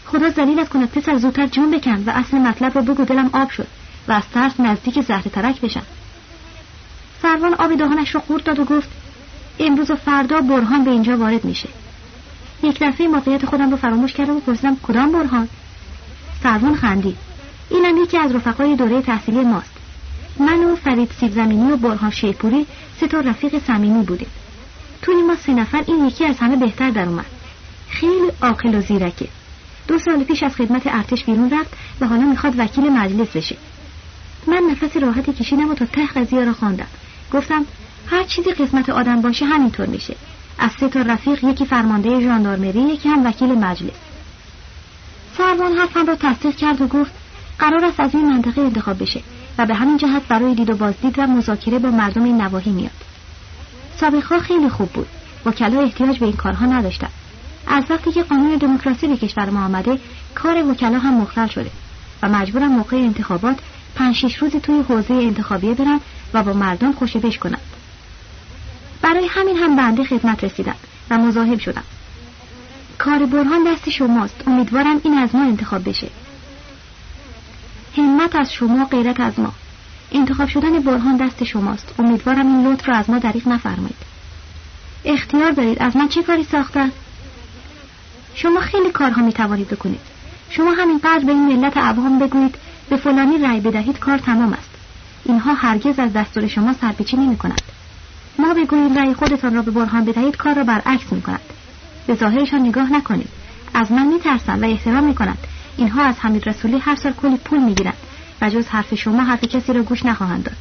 خدا زلیلت کند پسر زودتر جون بکن و اصل مطلب را بگو دلم آب شد و از ترس نزدیک زهر ترک بشم. سروان آب دهانش را خورد داد و گفت امروز و فردا برهان به اینجا وارد میشه. یک دفعه موقعیت خودم رو فراموش کردم و پرسیدم کدام برهان؟ سروان خندید. اینم یکی از رفقای دوره تحصیلی ماست. من و فرید سیب زمینی و برهان شیپوری سه تا رفیق صمیمی بودیم. توی ما سه نفر این یکی از همه بهتر در اومد. خیلی عاقل و زیرکه. دو سال پیش از خدمت ارتش بیرون رفت و حالا می‌خواد وکیل مجلس بشه. من نفس راحتی کشیدم و تا ته قضیه را خواندم. گفتم هر چیزی قسمت آدم باشه همینطور میشه. از سه تا رفیق یکی فرمانده ژاندارمری یکی هم وکیل مجلس. سروان حرفم را تصدیق کرد و گفت قرار است از این منطقه انتخاب بشه و به همین جهت برای دید و بازدید و مذاکره با مردم این نواحی میاد. سابقها خیلی خوب بود. وکلا احتیاج به این کارها نداشتن. از وقتی که قانون دموکراسی به کشور ما آمده کار وکلا هم مختل شده و مجبورم موقع انتخابات پنج شیش روزی توی حوزه انتخابیه برن و با مردم خوشبش کنند برای همین هم بنده خدمت رسیدم و مزاحم شدم. کار برهان دست شماست. امیدوارم این از ما انتخاب بشه. همت از شما غیرت از ما. انتخاب شدن برهان دست شماست. امیدوارم این لطف را از ما دریغ نفرمایید. اختیار دارید. از من چه کاری ساختن؟ شما خیلی کارها می توانید بکنید. شما همینقدر به این ملت عوام بگویید به فلانی رأی بدهید کار تمام است. اینها هرگز از دستور شما سرپیچی نمی کند ما بگوییم رأی خودتان را به برهان بدهید کار را برعکس می کند به ظاهرشان نگاه نکنید. از من میترسند و احترام می‌کنند. اینها از حمید رسولی هر سال کلی پول می‌گیرند و جز حرف شما حرف کسی را گوش نخواهند داد.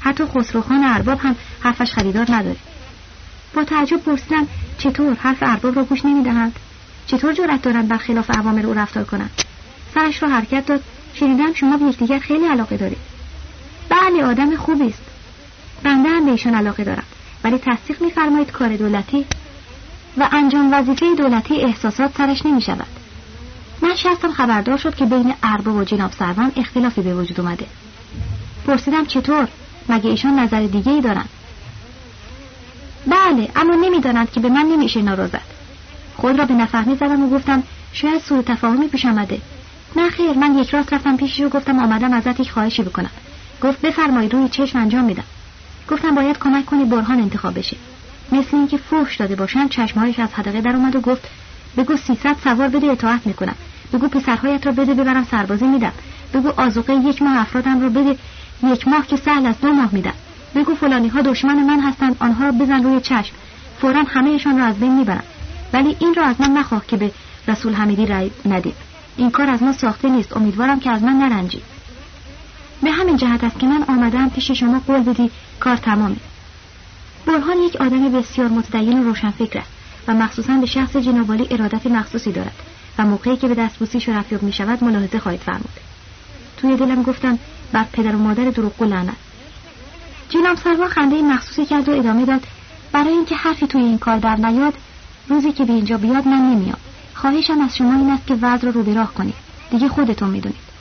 حتی خسروخان ارباب هم حرفش خریدار نداره. با تعجب پرسیدم چطور حرف ارباب را گوش نمی‌دهند؟ چطور جرأت دارند برخلاف اوامر او رفتار کنند؟ سرش را حرکت داد. شنیدم شما به یکدیگر خیلی علاقه دارید. بله آدم خوبی است. بنده هم به ایشان علاقه دارم. ولی تصدیق میفرمایید کار دولتی و انجام وظیفه دولتی احساسات سرش نمی شود من شستم خبردار شد که بین ارباب و جناب سروان اختلافی به وجود اومده. پرسیدم چطور؟ مگه ایشان نظر دیگه ای دارن؟ بله اما نمی‌دانند که به من نمیشه ناراضت. خود را به نفهمی زدم و گفتم شاید سوء تفاهمی پیش آمده. نه خیر من یک راست رفتم پیشش و گفتم آمدم ازت یک خواهشی بکنم. گفت بفرمایید روی چشم انجام میدم. گفتم باید کمک کنی برهان انتخاب بشه مثل اینکه فوش داده باشن چشمهایش از حدقه در اومد و گفت بگو سیصد سوار بده اطاعت می‌کنم. بگو پسرهایت را بده ببرم سربازی میدم. بگو آزوقه یک ماه افرادم را بده یک ماه که سهل از دو ماه میدم. بگو فلانی ها دشمن من هستند آنها را بزن روی چشم. فورا همهشان را از بین می‌برم. ولی این را از من نخواه که به رسول حمیدی رأی ندید این کار از ما ساخته نیست. امیدوارم که از من نرنجید به همین جهت است که من آمدم پیش شما قول بدی کار تمامه برهان یک آدم بسیار متدین و روشنفکر است و مخصوصا به شخص جنابالی ارادت مخصوصی دارد و موقعی که به دستبوسیش رفیق می شود ملاحظه خواهید فرمود. توی دلم گفتم بر پدر و مادر دروغگو لعنت. جناب سروا خنده مخصوصی کرد و ادامه داد برای اینکه حرفی توی این کار در نیاد روزی که به اینجا بیاد من نمیام. خواهشم از شما این است که وضع رو رو به راه کنید. دیگه خودتون می‌دونید.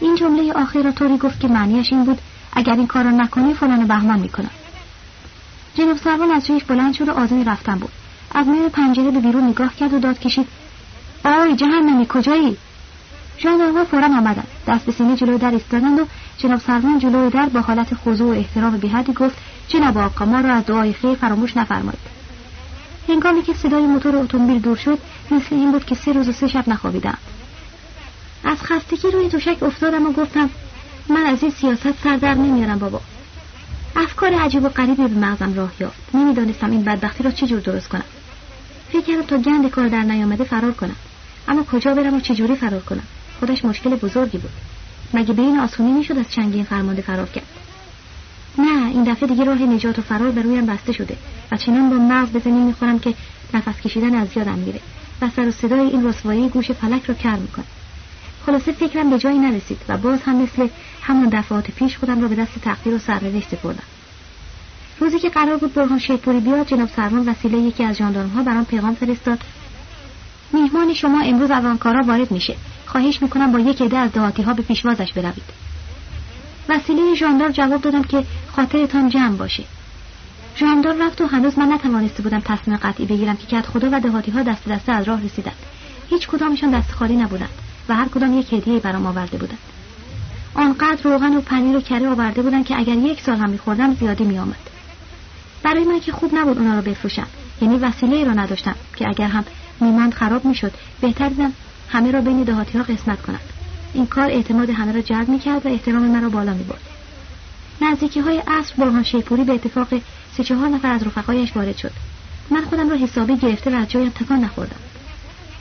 این جمله آخر را طوری گفت که معنیش این بود اگر این کار را نکنی فلان بهمان می‌کنم. جناب سروان از جایش بلند شد و آزمی رفتن بود. از میان پنجره به بیرون نگاه کرد و داد کشید آی جهنمی کجایی؟ ژاندارمها فورا آمدند. دست به سینه جلوی در ایستادند و جناب سروان جلوی در با حالت خضوع و احترام بیحدی گفت جناب آقا ما را از دعای خیر فراموش نفرمایید. هنگامی که صدای موتور اتومبیل دور شد مثل این بود که سه روز و سه شب نخوابیدم از خستگی روی دوشک افتادم و گفتم من از این سیاست سر در نمیارم بابا. افکار عجیب و غریبی به مغزم راه یافت. نمی‌دانستم این بدبختی را چجور درست کنم. فکر کردم تا گند کار در نیامده فرار کنم. اما کجا برم و چجوری فرار کنم؟ خودش مشکل بزرگی بود. مگه به این آسونی می‌شد از چنگین فرمانده فرار کرد؟ نه این دفعه دیگه راه نجات و فرار به رویم بسته شده و چنان با مغز به زمین می‌خورم که نفس کشیدن از یادم میره و سر و صدای این رسوایی گوش فلک رو کر می‌کنه. خلاصه فکرم به جایی نرسید و باز هم مثل همان دفعات پیش خودم را به دست تقدیر و سرنوشت سپردم روزی که قرار بود برهان شیپوری بیاد جناب سروان وسیله یکی از ها برام پیغام فرستاد. میهمان شما امروز از آنکارا وارد میشه. خواهش می‌کنم با یک عده از دهاتی ها به پیشوازش بروید. وسیله ژاندار جواب دادم که خاطرتان جمع باشه. ژاندار رفت و هنوز من نتوانسته بودم تصمیم قطعی بگیرم که کت خدا و دهاتی ها دست دسته از راه رسیدند. هیچ کدامشان دست خالی نبودند. و هر کدام یک هدیه برام آورده بودند آنقدر روغن و پنیر و کره آورده بودند که اگر یک سال هم میخوردم زیادی میآمد. برای من که خوب نبود اونا رو بفروشم. یعنی وسیله ای را نداشتم که اگر هم میماند خراب می‌شد بهتر دیدم همه را بین دهاتی ها قسمت کنم. این کار اعتماد همه را جلب می‌کرد و احترام مرا بالا می‌برد. نزدیکی های عصر برهان شیپوری به اتفاق سه چهار نفر از رفقایش وارد شد. من خودم را حسابی گرفته و از جایم تکان نخوردم.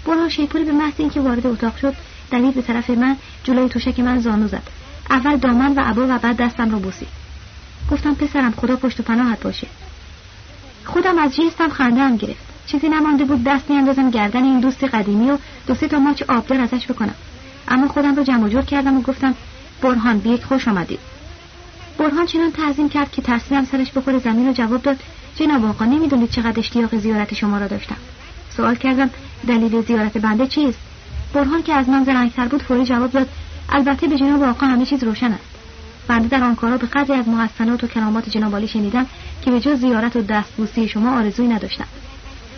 برهان شیپوری به محض اینکه وارد اتاق شد دوید به طرف من جلوی توشک من زانو زد. اول دامن و عبا و بعد دستم را بوسید. گفتم پسرم خدا پشت و پناهت باشه. خودم از جیستم خنده هم گرفت. چیزی نمانده بود دست میاندازم گردن این دوست قدیمی و دو سه تا ماچ آبدار ازش بکنم. اما خودم رو جمع جور کردم و گفتم برهان بیک خوش آمدید. برهان چنان تعظیم کرد که ترسیدم سرش بخوره زمین و جواب داد جناب آقا نمی‌دونید چقدر اشتیاق زیارت شما را داشتم. سوال کردم دلیل زیارت بنده چیست؟ برهان که از من زرنگتر بود فوری جواب داد البته به جناب آقا همه چیز روشن است. بنده در آن کارا به قدری از محسنات و کرامات جناب شنیدم که به جز زیارت و دستبوسی شما آرزویی نداشتم.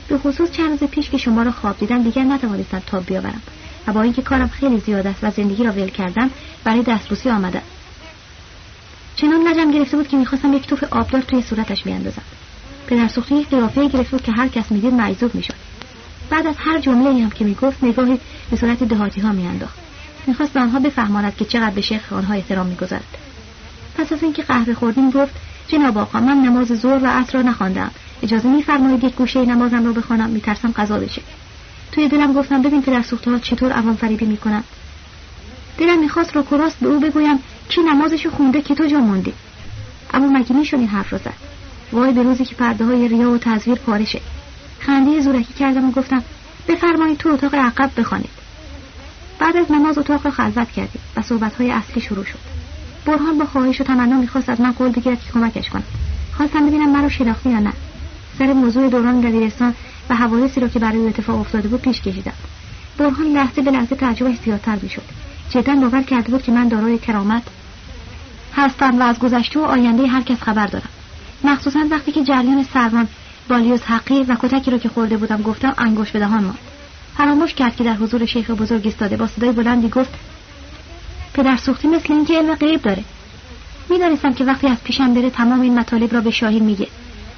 به خصوص چند روز پیش که شما را خواب دیدم دیگر نتوانستم تاب بیاورم و با اینکه کارم خیلی زیاد است و زندگی را ول کردم برای دستبوسی آمده چنان لجم گرفته بود که می‌خواستم یک توف آبدار توی صورتش بیاندازم. پدر سوخته یک قیافه گرفته بود که هر کس می‌دید معیزوب می‌شد. بعد از هر جمله هم که می‌گفت نگاهی به صورت دهاتی ها میانداخت. می‌خواست به آنها بفهماند که چقدر به شیخ آنها احترام می‌گذارد. پس از اینکه قهوه خوردیم گفت جناب آقا من نماز ظهر و عصر را نخواندم اجازه میفرمایید یک گوشه نمازم رو بخوانم میترسم قضا بشه. توی دلم گفتم ببین پدر سوخته ها چطور عوام فریبی می‌کنم دلم می‌خواست رو کراست به او بگویم کی نمازشو خونده که تو جا موندی؟ اما مگه می‌شد این حرف را زد؟ وای به روزی که پرده های ریا و تزویر پارشه خنده زورکی کردم و گفتم بفرمایید تو اتاق عقب بخوانید. بعد از نماز اتاق را خلوت کردیم و صحبت های اصلی شروع شد. برهان با خواهش و تمنا می‌خواست از من قول بگیرد که کمکش کنم خواستم ببینم مرا شناختی یا نه. سر موضوع دوران دبیرستان و حوادثی را که برای اتفاق افتاده بود پیش کشیدم. برهان لحظه به لحظه تعجبش زیادتر می‌شد. جدا باور کرده بود که من دارای کرامت هستم و از گذشته و آینده هر کس خبر دارم. مخصوصا وقتی که جریان سروان بالیوز حقیر و کتکی رو که خورده بودم گفتم انگوش به دهان ماند. فراموش کرد که در حضور شیخ بزرگ ایستاده با صدای بلندی گفت پدر سوختی مثل اینکه علم غیب داره. می‌دانستم که وقتی از پیشم بره تمام این مطالب را به شاهین میگه.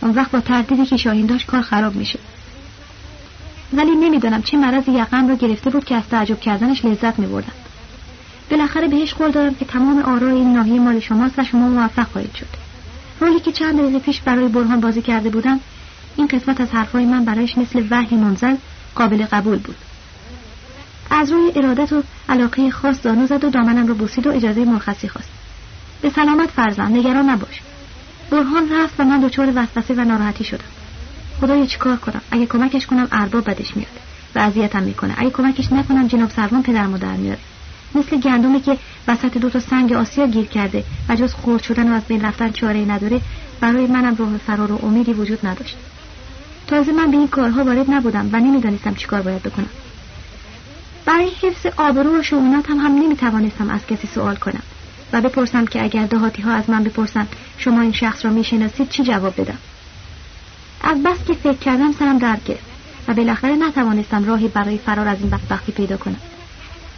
اون وقت با تردیدی که شاهین داشت کار خراب میشه ولی نمی‌دانم چه مرض یقم را گرفته بود که از تعجب کردنش لذت میبردم. بالاخره بهش قول دارم که تمام آرای این ناحیه مال شماست و شما موفق خواهید شد. رولی که چند روز پیش برای برهان بازی کرده بودم این قسمت از حرفای من برایش مثل وحی منزل قابل قبول بود. از روی ارادت و علاقه خاص دانو زد و دامنم رو بوسید و اجازه مرخصی خواست. به سلامت فرزند نگران نباش. برهان رفت و من دچار وسوسه و ناراحتی شدم. خدایا چیکار کنم؟ اگه کمکش کنم ارباب بدش میاد و اذیتم می‌کنه. اگه کمکش نکنم جناب سروان پدر مادر میاره. مثل گندمی که وسط دو تا سنگ آسیا گیر کرده و جز خورد شدن و از بین رفتن چاره نداره برای منم راه فرار و امیدی وجود نداشت. تازه من به این کارها وارد نبودم و نمی‌دانستم چیکار باید بکنم. برای حفظ آبرو و شعونات هم, هم نمی‌توانستم از کسی سوال کنم و بپرسم که اگر دهاتی ها از من بپرسن شما این شخص را می‌شناسید چی جواب بدم؟ از بس که فکر کردم سرم درد گرفت و بالاخره نتوانستم راهی برای فرار از این بدبختی پیدا کنم.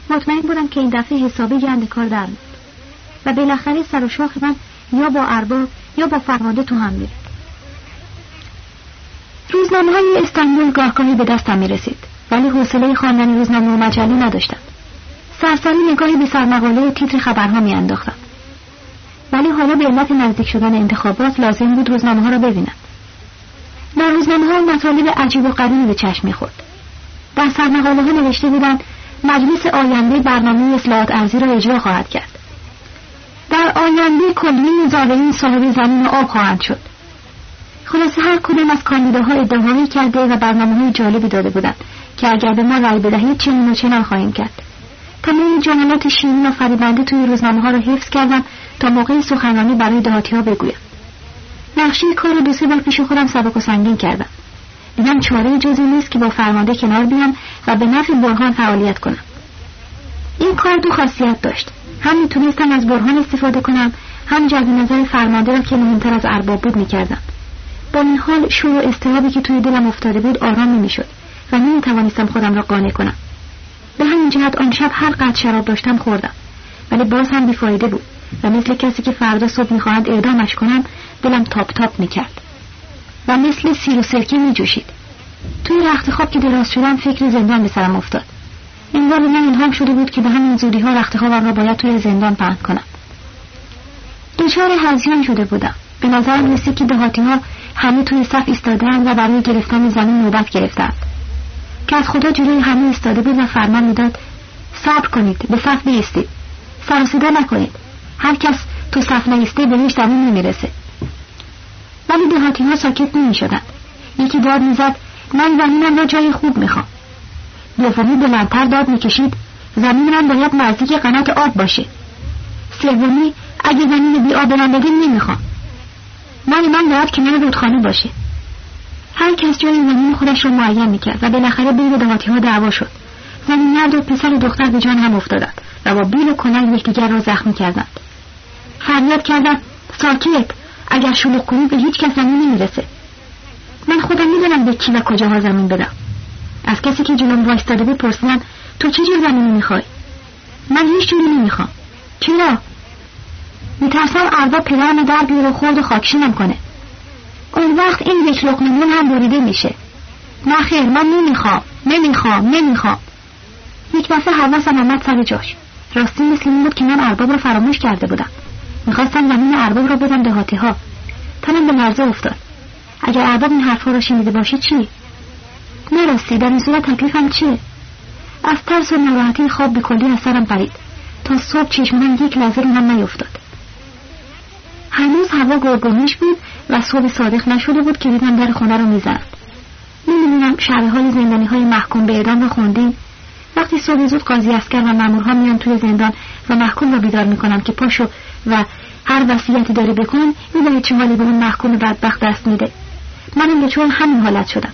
مطمئن بودم که این دفعه حسابی گند کار در و بالاخره سر و شاخ من یا با ارباب یا با فرمانده تو هم میره روزنامه های استانبول گاهگاهی به دستم می رسید ولی حوصله خواندن روزنامه و مجله نداشتم. سرسری نگاهی به سرمقاله تیتر خبرها می انداختم. ولی حالا به علت نزدیک شدن انتخابات لازم بود روزنامه ها را ببینم. در روزنامه ها مطالب عجیب و غریبی به چشم می‌خورد. در سرمقاله ها نوشته بودند مجلس آینده برنامه اصلاحات ارزی را اجرا خواهد کرد. در آینده کلی زارعین صاحب زمین آب خواهند شد. خلاصه هر کدام از کاندیداها ادعاهایی کرده و برنامه های جالبی داده بودند که اگر به ما رأی بدهید چنین و چنان خواهیم کرد. تمام جملات شیرین و فریبنده توی روزنامه ها را حفظ کردم تا موقع سخنرانی برای دهاتی ها بگویم. نقشه کار دو سه بار پیش خودم سبک و سنگین کردم. دیدم چاره جزی نیست که با فرمانده کنار بیام و به نفع برهان فعالیت کنم. این کار دو خاصیت داشت. هم می‌تونستم از برهان استفاده کنم هم جلب نظر فرمانده را که مهمتر از ارباب بود می‌کردم. با این حال شور و استرابی که توی دلم افتاده بود آرام نمی‌شد و نمی‌توانستم خودم را قانع کنم. به همین جهت آن شب هر قد شراب داشتم خوردم. ولی باز هم بیفایده بود و مثل کسی که فردا صبح می‌خواهند اعدامش کنم دلم تاپ تاپ می‌کرد. و مثل سیر و سرکه میجوشید. توی رخت خواب که دراز شدم فکر زندان به سرم افتاد. انگار من الهام شده بود که به همین زودی ها رخت را باید توی زندان پهن کنم. دچار هزیان شده بودم. به نظرم رسید که دهاتی ها همه توی صف ایستادهاند و برای گرفتن زمین نوبت گرفتند. که از خدا جلوی همه ایستاده بود و فرمان می‌داد صبر کنید به صف بیستید سر صدا نکنید. هر کس تو صف نیسته بهش زمین نمی‌رسه. ولی دهاتی ها ساکت نمی شدن. یکی داد می‌زد من زمینم را جای خوب می‌خوام. دومی بلندتر داد می‌کشید زمین من باید نزدیک قنات آب باشه. سومی اگه زمین بی آب بدین نمی‌خوام. من من باید کنار رودخانه باشه. هر کس جای زمین خودش رو معین می‌کرد و بالاخره بین دهاتی ها دعوا شد. زمین مرد و پسر و دختر به جان هم افتادند و با بیل و کنن یکدیگر را زخمی کردند. فریاد کردند ساکت اگر شلوغ کنی به هیچ کس زمین نمی‌رسه. من خودم می‌دونم به کی و کجاها زمین بدم. از کسی که جلوم وایستاده بود پرسیدم تو چه جور زمینی می‌خوای؟ من هیچ جوری نمی‌خوام. چرا؟ میترسم ارباب پدرم در بیاره و خورد و خاکشینم کنه اون وقت این یک لقمه هم بریده میشه. نه خیر من نمی‌خوام نمی‌خوام نمی‌خوام. یک دفعه حواسم آمد سر جاش. راستی مثل این بود که من ارباب رو فراموش کرده بودم. می‌خواستم زمین ارباب رو بدم دهاتی ها تنم به لرزه افتاد. اگر ارباب این حرفها رو شنیده باشه چی؟ نراستی در این صورت تکلیفم چیه؟ از ترس و ناراحتی خواب به کلی از سرم پرید. تا صبح چشمانم یک لحظه رو هم نیفتاد. هنوز هوا گرگومیش بود و صبح صادق نشده بود که دیدم در خونه رو می‌زند نمی‌دونم شرح های زندانی های محکوم به اعدام رو خوندیم وقتی صبح زود قاضی اسکر و مامورها میان توی زندان و محکوم رو بیدار می‌کنن که پاشو و هر وصیتی داری بکن می‌دونی چه حالی به اون محکوم بدبخت دست میده. منم چون همین حالت شدم.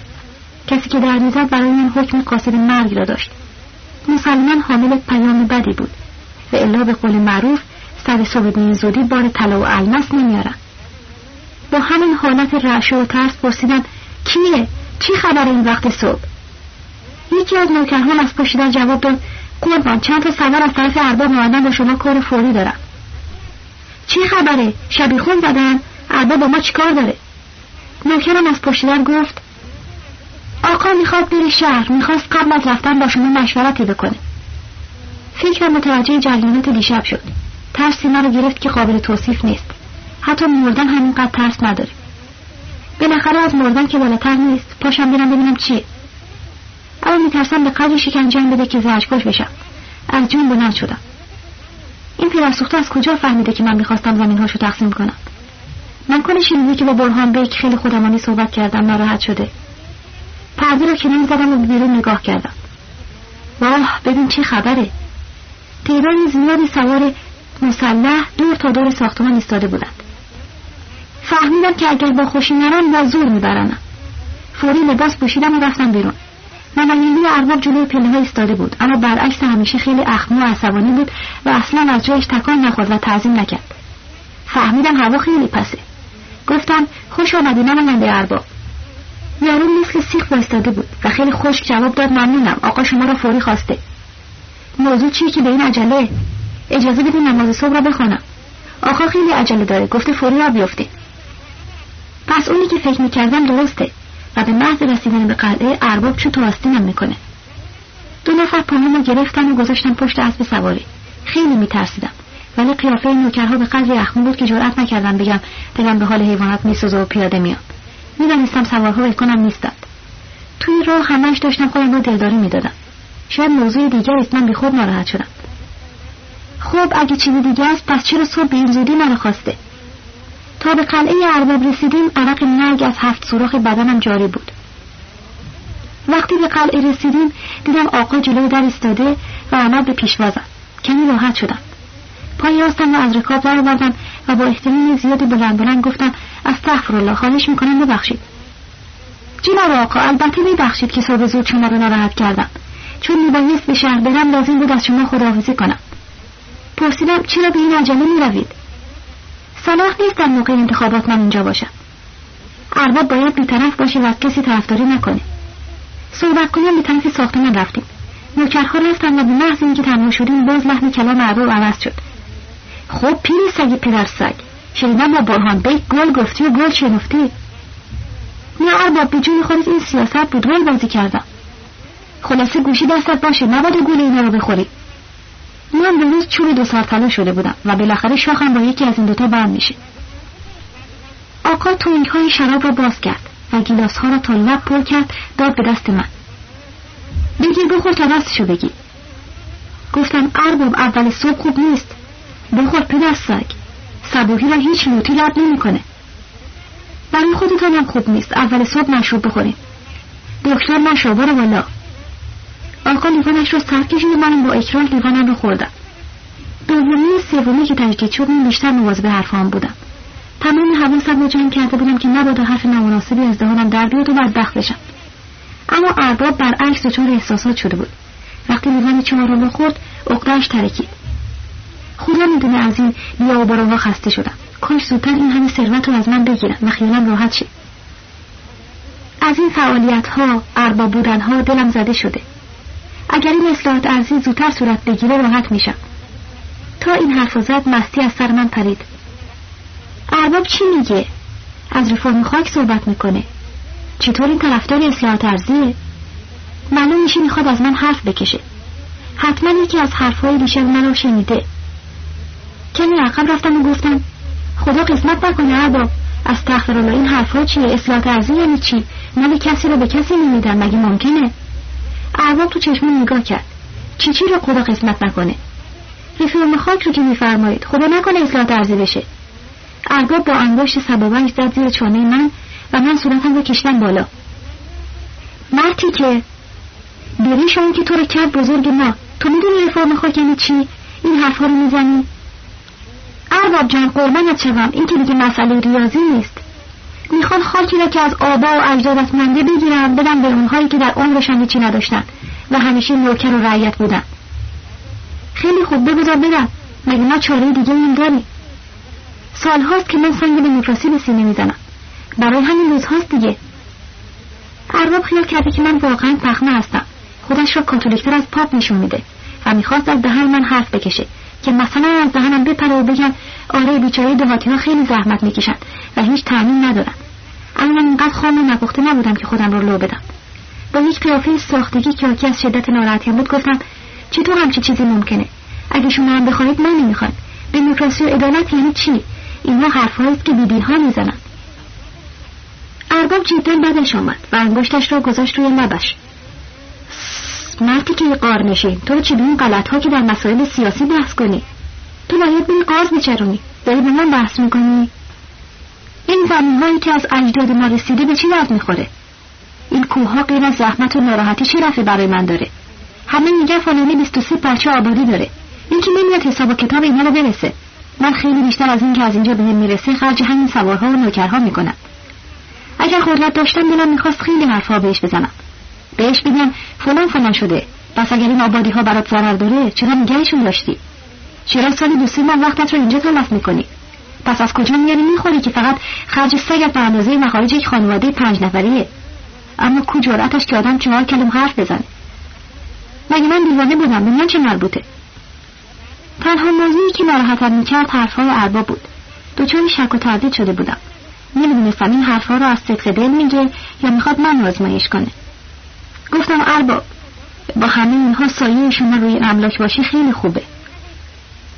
کسی که در می‌زد برای من حکم قاصد مرگ را داشت. مسلمان حامل پیام بدی بود و الا به قول معروف سر صبح زودی بار طلا و الماس نمیارن با همین حالت رعشه و ترس پرسیدم کیه؟ چی خبر این وقت صبح؟ یکی از نوکران از پشیدن جواب داد قربان چند تا سوار از طرف ارباب اومدن با شما کار فوری دارم. چی خبره؟ شبیخون زدن؟ ارباب با ما چیکار داره؟ نوکرم از پشیدن گفت آقا می‌خواد بری شهر می‌خواست قبل از رفتن با شما مشورتی بکنه. فکرم متوجه جریانات دیشب شد. ترسی رو گرفت که قابل توصیف نیست. حتی مردن همینقدر ترس نداره. بالاخره از مردن که بالاتر نیست پاشم برم ببینم چیه. اما میترسم به قدری شکنجه بده که زجرکش بشم. از جون بلند شدم. این پدرسوخته از کجا فهمیده که من می‌خواستم زمین هاشو تقسیم کنم؟ من کنه شنیده که با برهان بیک خیلی خودمانی صحبت کردم ناراحت شده. پرده رو کنار زدم و بیرون نگاه کردم. واه ببین چه خبره. تعداد زیادی سوار مسلح دور تا دور ساختمان ایستاده بودند. فهمیدم که اگر با خوشی نرم با زور میبرنم فوری لباس پوشیدم و رفتم بیرون. نماینده ارباب جلوی پله ها ایستاده بود اما برعکس همیشه خیلی اخمو و عصبانی بود و اصلا از جایش تکان نخورد و تعظیم نکرد. فهمیدم هوا خیلی پسه. گفتم خوش آمدی نماینده ارباب. یارو مثل سیخ بایستاده بود و خیلی خشک جواب داد ممنونم آقا شما را فوری خواسته. موضوع چیه که به این عجله؟ اجازه بدین نماز صبح را بخوانم. آقا خیلی عجله داره. گفته فوری را بیفته پس اونی که فکر می‌کردم درسته. و به محض رسیدن به قلعه ارباب چو تو آستینم می‌کنه. دو نفر رو گرفتن و گذاشتن پشت اسب سواری. خیلی میترسیدم. ولی قیافه نوکرها به قدری اخمون بود که جرأت نکردم بگم دلم به حال حیوانات میسوزه و پیاده میام. می‌دانستم سوارها کنم نیستند. توی راه همش داشتم خودم رو دلداری می‌دادم. شاید موضوع دیگر است. من به خود ناراحت شدم. خب اگه چیزی دیگه است پس چرا صبح به این زودی مرا خواسته تا به قلعه ارباب رسیدیم عرق مرگ از هفت سوراخ بدنم جاری بود. وقتی به قلعه رسیدیم دیدم آقا جلوی در استاده و آمد به پیشوازم. کمی راحت شدم. پای راستم و از رکاب در و با احترام زیادی بلند بلند گفتم از الله خواهش می‌کنم ببخشید. جناب آقا البته میبخشید که صبح زود شما رو ناراحت کردم. چون میبایست به شهر برم لازم بود از شما خداحافظی کنم. پرسیدم چرا به این عجله می‌روید؟ صلاح نیست در موقع انتخابات من اینجا باشم. ارباب باید بیطرف باشه و از کسی طرفداری نکنه صحبت کنیم به طرف ساختمان رفتیم. نوکرها رفتن و به محض اینکه تنها شدیم باز لحن کلام ارباب عوض شد. خب پیری سگ پدر سگ. شنیدم با برهان بیک گل گفتی و گل شنفتی. نه ارباب به جون خودت این سیاست بود رول بازی کردم. خلاصه گوشی دستت باشه نباید گول اینا رو بخوری. من به روز چوب دو سر شده بودم و بالاخره شاخم با یکی از این دوتا بند میشه. آقا تونگ های شراب را باز کرد و گیلاس ها را تا لب پر کرد داد به دست من. بگیر بخور تا دستشو بگی گفتم ارباب اول صبح خوب نیست. بخور پدر سگ. صبوحی را هیچ لوتی رد نمی‌کنه. برای خودتانم خوب نیست. اول صبح مشروب بخوریم. دکتر نشو برو بالا. آقا لیوانش رو سر کشید و من با اکرار لیوانم رو خوردم. دومی سومی که تجدید شد من بیشتر به حرفان بودم. تمام حواسم رو جمع کرده بودم که نبادا حرف نامناسبی از دهانم در بیاد و بدبخت بشم. اما ارباب برعکس دچار احساسات شده بود. وقتی لیوان چهارم رو خورد عقدهاش ترکید. خدا می‌دونه از این بیا و باراها خسته شدم. کاش زودتر این همه ثروت رو از من بگیرم و خیالم راحت شد از این فعالیت ها ارباب بودن ها دلم زده شده. اگر این اصلاحات ارزی زودتر صورت بگیره راحت میشم. تا این حرف زد مستی از سر من پرید. ارباب چی میگه؟ از رفرم خاک صحبت می‌کنه. چطور این طرفدار اصلاحات ارزیه؟ معلوم میشه می‌خواد از من حرف بکشه. حتما یکی از حرفهای دیشب من رو شنیده. کمی عقب رفتم و گفتم خدا قسمت نکنه ارباب از الله این حرفها چیه؟ اصلاح ارزی یعنی چی؟ مال کسی رو به کسی نمیدن مگه ممکنه؟ ارباب تو چشمون نگاه کرد. چی چی رو خدا قسمت نکنه. رفرم خاک رو که میفرمایید. خدا نکنه اصلاح ارزی بشه. ارباب با انگشت سبابنج زد زیر چانه من و من صورتم رو کشتم بالا. مرتی که بری شما که تو رو کرد بزرگ ما. تو می‌دونی رفرم خاک یعنی چی؟ این حرفها رو می‌زنی؟ ارباب جان قربانت شوم. این که دیگه مسئله ریاضی نیست. می‌خوان خاکی را که از آبا و اجدادت منده بگیرن بدن به اونهایی که در عمرشان هیچی نداشتن و همیشه نوکر و رعیت بودن. خیلی خوب بگذار برم. مگه ما چاره دیگه این داریم؟ سالهاست که من سنگ دموکراسی به سینه می‌زنم. برای همین روزهاست دیگه. ارباب خیال کرده که من واقعا پخمه هستم. خودش را کاتولیکتر از پاپ نشون میده و می‌خواست از دهن من حرف بکشه. که مثلا از دهنم بپره و بگن آره بیچاره دهاتی ها خیلی زحمت می‌کشن و هیچ تعمین ندارن. اما من اینقدر خام و نپخته نبودم که خودم رو لو بدم. با یک قیافه ساختگی که آکی از شدت ناراحتیم بود گفتم چطور همچی چیزی ممکنه؟ اگه شما هم بخواهید من نمی‌خواد دموکراسی و عدالت یعنی چی؟ اینها حرفهاییست که بیدینها می‌زنن. ارباب جدا بدش آمد و انگشتش را گذاشت روی لبش. مردی که قار نشین تو چی به این غلط ها که در مسائل سیاسی بحث کنی؟ تو باید بری قاز بچرونی داری به من بحث می‌کنی؟ این زمین هایی که از اجداد ما رسیده به چی درد می‌خوره؟ این کوه ها غیر از زحمت و ناراحتی چه رفعی برای من داره؟ همه میگه فلانی 23 پرچه آبادی داره. این که نمیاد حساب و کتاب اینا رو برسه. من خیلی بیشتر از این که از اینجا به می‌رسه خرج همین سوارها و نوکرها می‌کنم. اگر قدرت داشتم دلم می‌خواست خیلی حرفها بهش بزنم. بهش بگم فلان فلان شده. پس اگر این آبادی ها برات ضرر داره چرا نگهشون داشتی؟ چرا سالی دو سه ماه وقتت رو اینجا تلف می‌کنی؟ پس از کجا میاری می‌خوری که فقط خرج سگت به اندازه مخارج یک خانواده پنج نفریه؟ اما کو جرأتش که آدم چهار کلم حرف بزنه مگه من دیوانه بودم؟ به من چه مربوطه؟ تنها موضوعی که ناراحتم می‌کرد حرفهای اربا بود. دچار شک و تردید شده بودم. نمی‌دونستم این حرفها رو از صدق دل میگه یا می‌خواد من آزمایش کنه. گفتم ارباب با همه اینها سایه شما روی املاک باشی خیلی خوبه.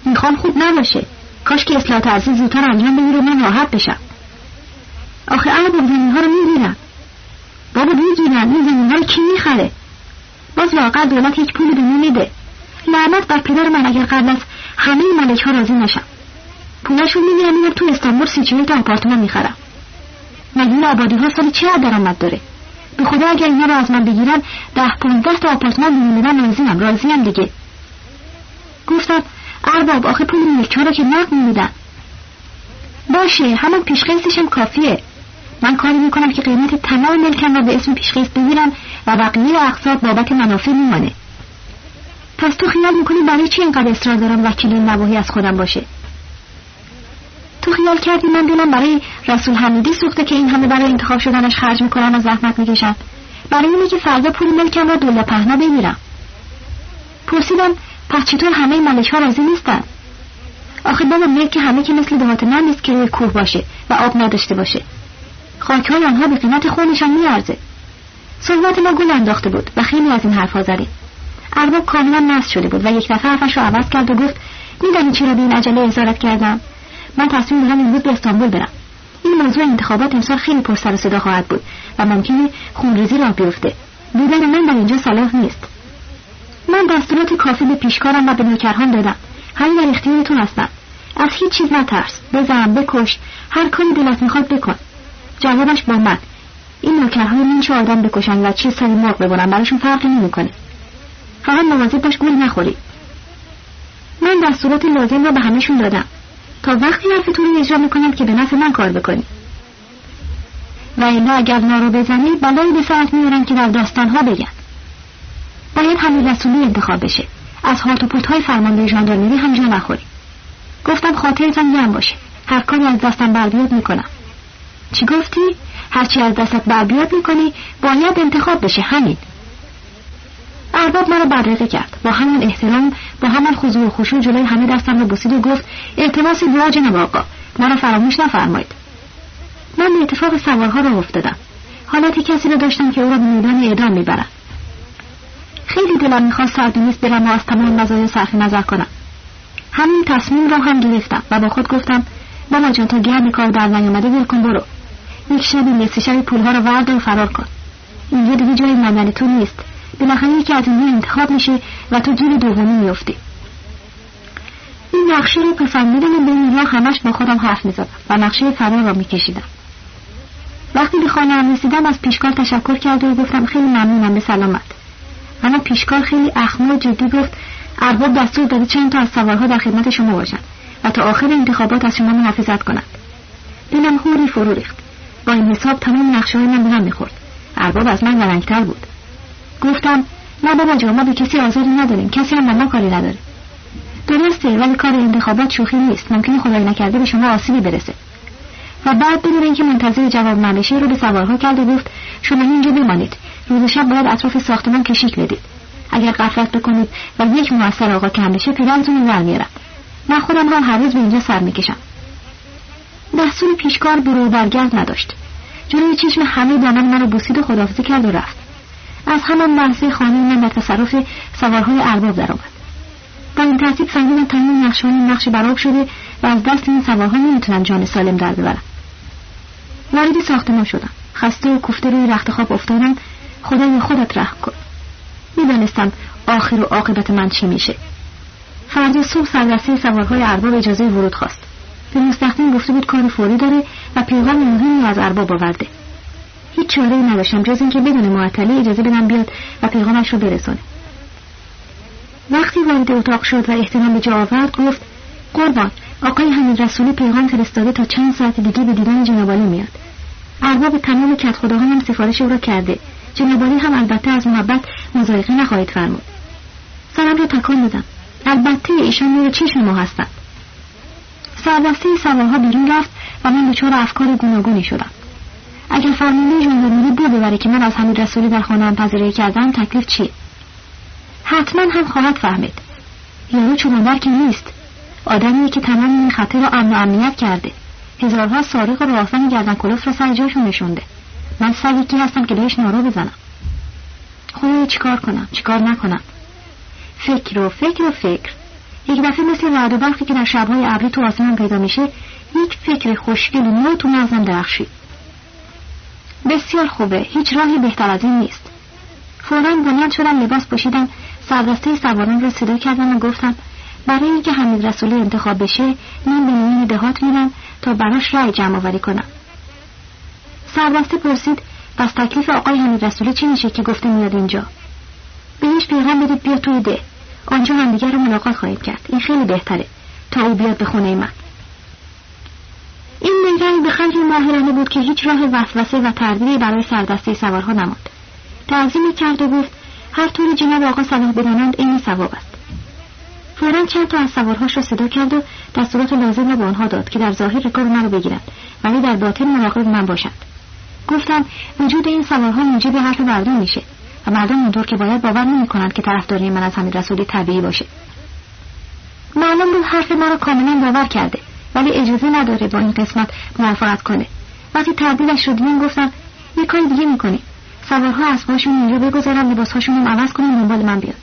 می‌خوام خوب نباشه. کاش که اصلاح ارزی زودتر انجام بگیره من راحت بشم. آخه ارباب زمین ها رو می‌گیرن بابا می‌گیرن این زمین ها رو کی می‌خره. باز واقع دولت یک پول به میده لعنت بر پدر من اگر قبل از همه ملک ها راضی نشم. پولشون می‌گیرم میرم تو استانبول سی چهل تا آپارتمان می‌خرم. مگه این آبادی ها سالی چه درآمد داره؟ به خدا اگر اینا رو از من بگیرن ده پونزده تا آپارتمان میمیدن راضیم راضیم دیگه. گفتم ارباب آخه پول ملکا رو که نقد میدن. باشه همون پیشقیسش هم کافیه. من کاری می‌کنم که قیمت تمام ملکم را به اسم پیشقیس بگیرم و بقیه اقساط بابت منافع میمانه. پس تو خیال می‌کنی برای چی اینقدر اصرار دارم وکیل این نواهی از خودم باشه؟ تو خیال کردی من دلم برای رسول حمیدی سوخته که این همه برای انتخاب شدنش خرج می‌کنم و زحمت می‌کشم برای اینه که فردا پول ملکم را دولا پهنا بگیرم پرسیدم پس چطور همه ملک ها راضی نیستن؟ آخه بابا ملک همه که مثل دهات من نیست که روی کوه باشه و آب نداشته باشه. خاک های آنها به قیمت خونشان میارزه. صحبت ما گل انداخته بود و خیلی از این حرفها زدیم. ارباب کاملا نصب شده بود و یک دفعه حرفش رو عوض کرد و گفت میدانی چرا به این عجله ازارت کردم؟ من تصمیم دارم امروز به استانبول برم. این موضوع انتخابات امسال خیلی پر سر صدا خواهد بود و ممکنه خونریزی راه بیفته. بودن من در اینجا صلاح نیست. من دستورات کافی به پیشکارم و به نوکرهان دادم. همین در اختیارتون هستم. از هیچ چیز نترس. بزن بکش. هر کاری دلت می‌خواد بکن. جوابش با من. این نوکرهای من چه آدم بکشن و چیز سری مرغ ببرن براشون فرقی نمی‌کنه. فقط مواظب باش گول نخوری. من دستورات لازم را به همهشون دادم. تا وقتی حرفتون رو اجرا می‌کنم که به نفع من کار بکنی و اینا اگر نارو بزنی بلایی به سرت میارن که در داستانها بگن. باید همین رسولی انتخاب بشه. از هات و پوت های فرمانده ژاندارمری هم جا نخوری گفتم خاطرتان گرم باشه. هر کاری از دستم بر بیاد می‌کنم. چی گفتی؟ هرچی از دستت بر بیاد می‌کنی باید انتخاب بشه همین ارباب مرا بررقه کرد. با همان احترام با همان خضوع و خشوع جلوی همه دستم رو بسید و گفت التماس دعا جناب آقا. ما را فراموش نفرمایید. من به اتفاق سوارها را افتادم حالت کسی را داشتم که او را به میدان اعدام می‌برم. خیلی دلم می‌خواست سردونیست برم و از تمام مزایا صرف نظر کنم. همین تصمیم را هم گرفتم و با خود گفتم بابا جان تا گرد کار در نیامده ول کن برو. یک شبی نصف شب پولها را ورد و فرار کن. اینجا دیگه جای ماندن تو نیست. بالاخره یکی از اینها انتخاب میشه و تو جیب دومی میفتی این نقشه رو پسندیدم و بین راه همش با خودم حرف می‌زدم و نقشه فرار را میکشیدم. وقتی به خانه هم رسیدم از پیشکار تشکر کرده و گفتم خیلی ممنونم به سلامت. اما پیشکار خیلی اخمو و جدی گفت ارباب دستور داده چند تا از سوارها در خدمت شما باشند و تا آخر انتخابات از شما محافظت کنند. دلم هوری فرو ریخت. با این حساب تمام نقشه های من به هم می‌خورد. ارباب از من ورنگتر بود. گفتم نه بابا جان ما به کسی آزاری نداریم کسی هم ما کاری نداره. درسته ولی کار انتخابات شوخی نیست ممکنه خدای نکرده به شما آسیبی برسه. و بعد بدون اینکه منتظر جواب من رو به سوارها کرد و گفت شما اینجا بمانید روز شب باید اطراف ساختمان کشیک بدید. اگر غفلت بکنید و یک موثر آقا کم بشه پدرتون رو میارم. من خودم هم هر روز به اینجا سر می‌کشم. دستور پیشکار برو برگرد نداشت. جلوی چشم همه دامن منو بوسید و خداحافظی کرد و رفت. از همان لحظه خانه من در تصرف سوارهای ارباب درآمد با این ترتیب فهمیدم تمام نقشهای نقش براب شده و از دست این سوارها نمی‌تونم جان سالم در ببرم. وارد ساختمان شدم. خسته و کوفته روی رخت خواب افتادم. خدای خودت رحم کن. می‌دانستم آخر و عاقبت من چی میشه. فردا صبح سردسته سوارهای ارباب اجازه ورود خواست. به مستخدم گفته بود کار فوری داره و پیغام مهمی از ارباب آورده. هیچ چاره نداشتم جز اینکه بدون معطلی اجازه بدم بیاد و پیغامش رو برسونه. وقتی وارد اتاق شد و احتمال به جا آورد گفت قربان آقای حمید رسولی پیغام فرستاده تا چند ساعت دیگه به دیدن جنابالی میاد. ارباب تمام کت هم سفارش او را کرده جنابالی هم البته از محبت مزایقه نخواهید فرمود. سرم را تکان دادم. البته ایشان نور چشم ما هستند؟ سردسته سوارها بیرون رفت و من دچار افکار گوناگونی شدم. اگر فرمانده ژاندارمری بود ببره که من از حمید رسولی در خانهام پذیرایی کردم تکلیف چیه؟ حتما هم خواهد فهمید. یارو چوبندر که نیست. آدمی که تمام این خطر را امن و امنیت کرده. هزارها سارق و راهزن گردن کلوف را سر جاشون نشونده. من سر یکی هستم که بهش نارو بزنم. خدایا چیکار کنم؟ چیکار نکنم؟ فکر و فکر و فکر. یک دفعه مثل رعد و برقی که در شبهای ابری تو آسمان پیدا میشه یک فکر خوشگل نو تو مغزم درخشید. بسیار خوبه. هیچ راهی بهتر از این نیست. فورا بلند شدم لباس پوشیدم سردسته سواران را صدا کردم و گفتم برای اینکه حمید رسولی انتخاب بشه من به نیمین دهات میرم تا براش رای جمع آوری کنم. سردسته پرسید پس تکلیف آقای حمید رسولی چی میشه که گفته میاد اینجا؟ بهش پیغام بدید بیا توی ده. آنجا همدیگر رو ملاقات خواهید کرد. این خیلی بهتره. تا او بیاد به خونه من. این نیرنگ به خرج ماهرانه بود که هیچ راه وسوسه و تردیدی برای سردسته سوارها نماند. تعظیمی کرد و گفت هر طوری جناب آقا صلاح بدانند این ثواب است. فورا چند تا از سوارهاش را صدا کرد و دستورات لازم را به آنها داد که در ظاهر رکاب من را بگیرند ولی در باطن مراقب من باشند. گفتم وجود این سوارها موجب حرف مردم میشه و مردم اونطور که باید باور نمی کنند که طرفداری من از حمید رسولی طبیعی باشه. معلوم بود حرف مرا کاملا باور کرده. ولی اجازه نداره با این قسمت موافقت کنه. وقتی تردیدش رو دیدیم گفتم یه کاری دیگه می‌کنیم. سوارها اسباشون اینجا بگذارن لباسهاشون رو عوض کنن دنبال من بیاد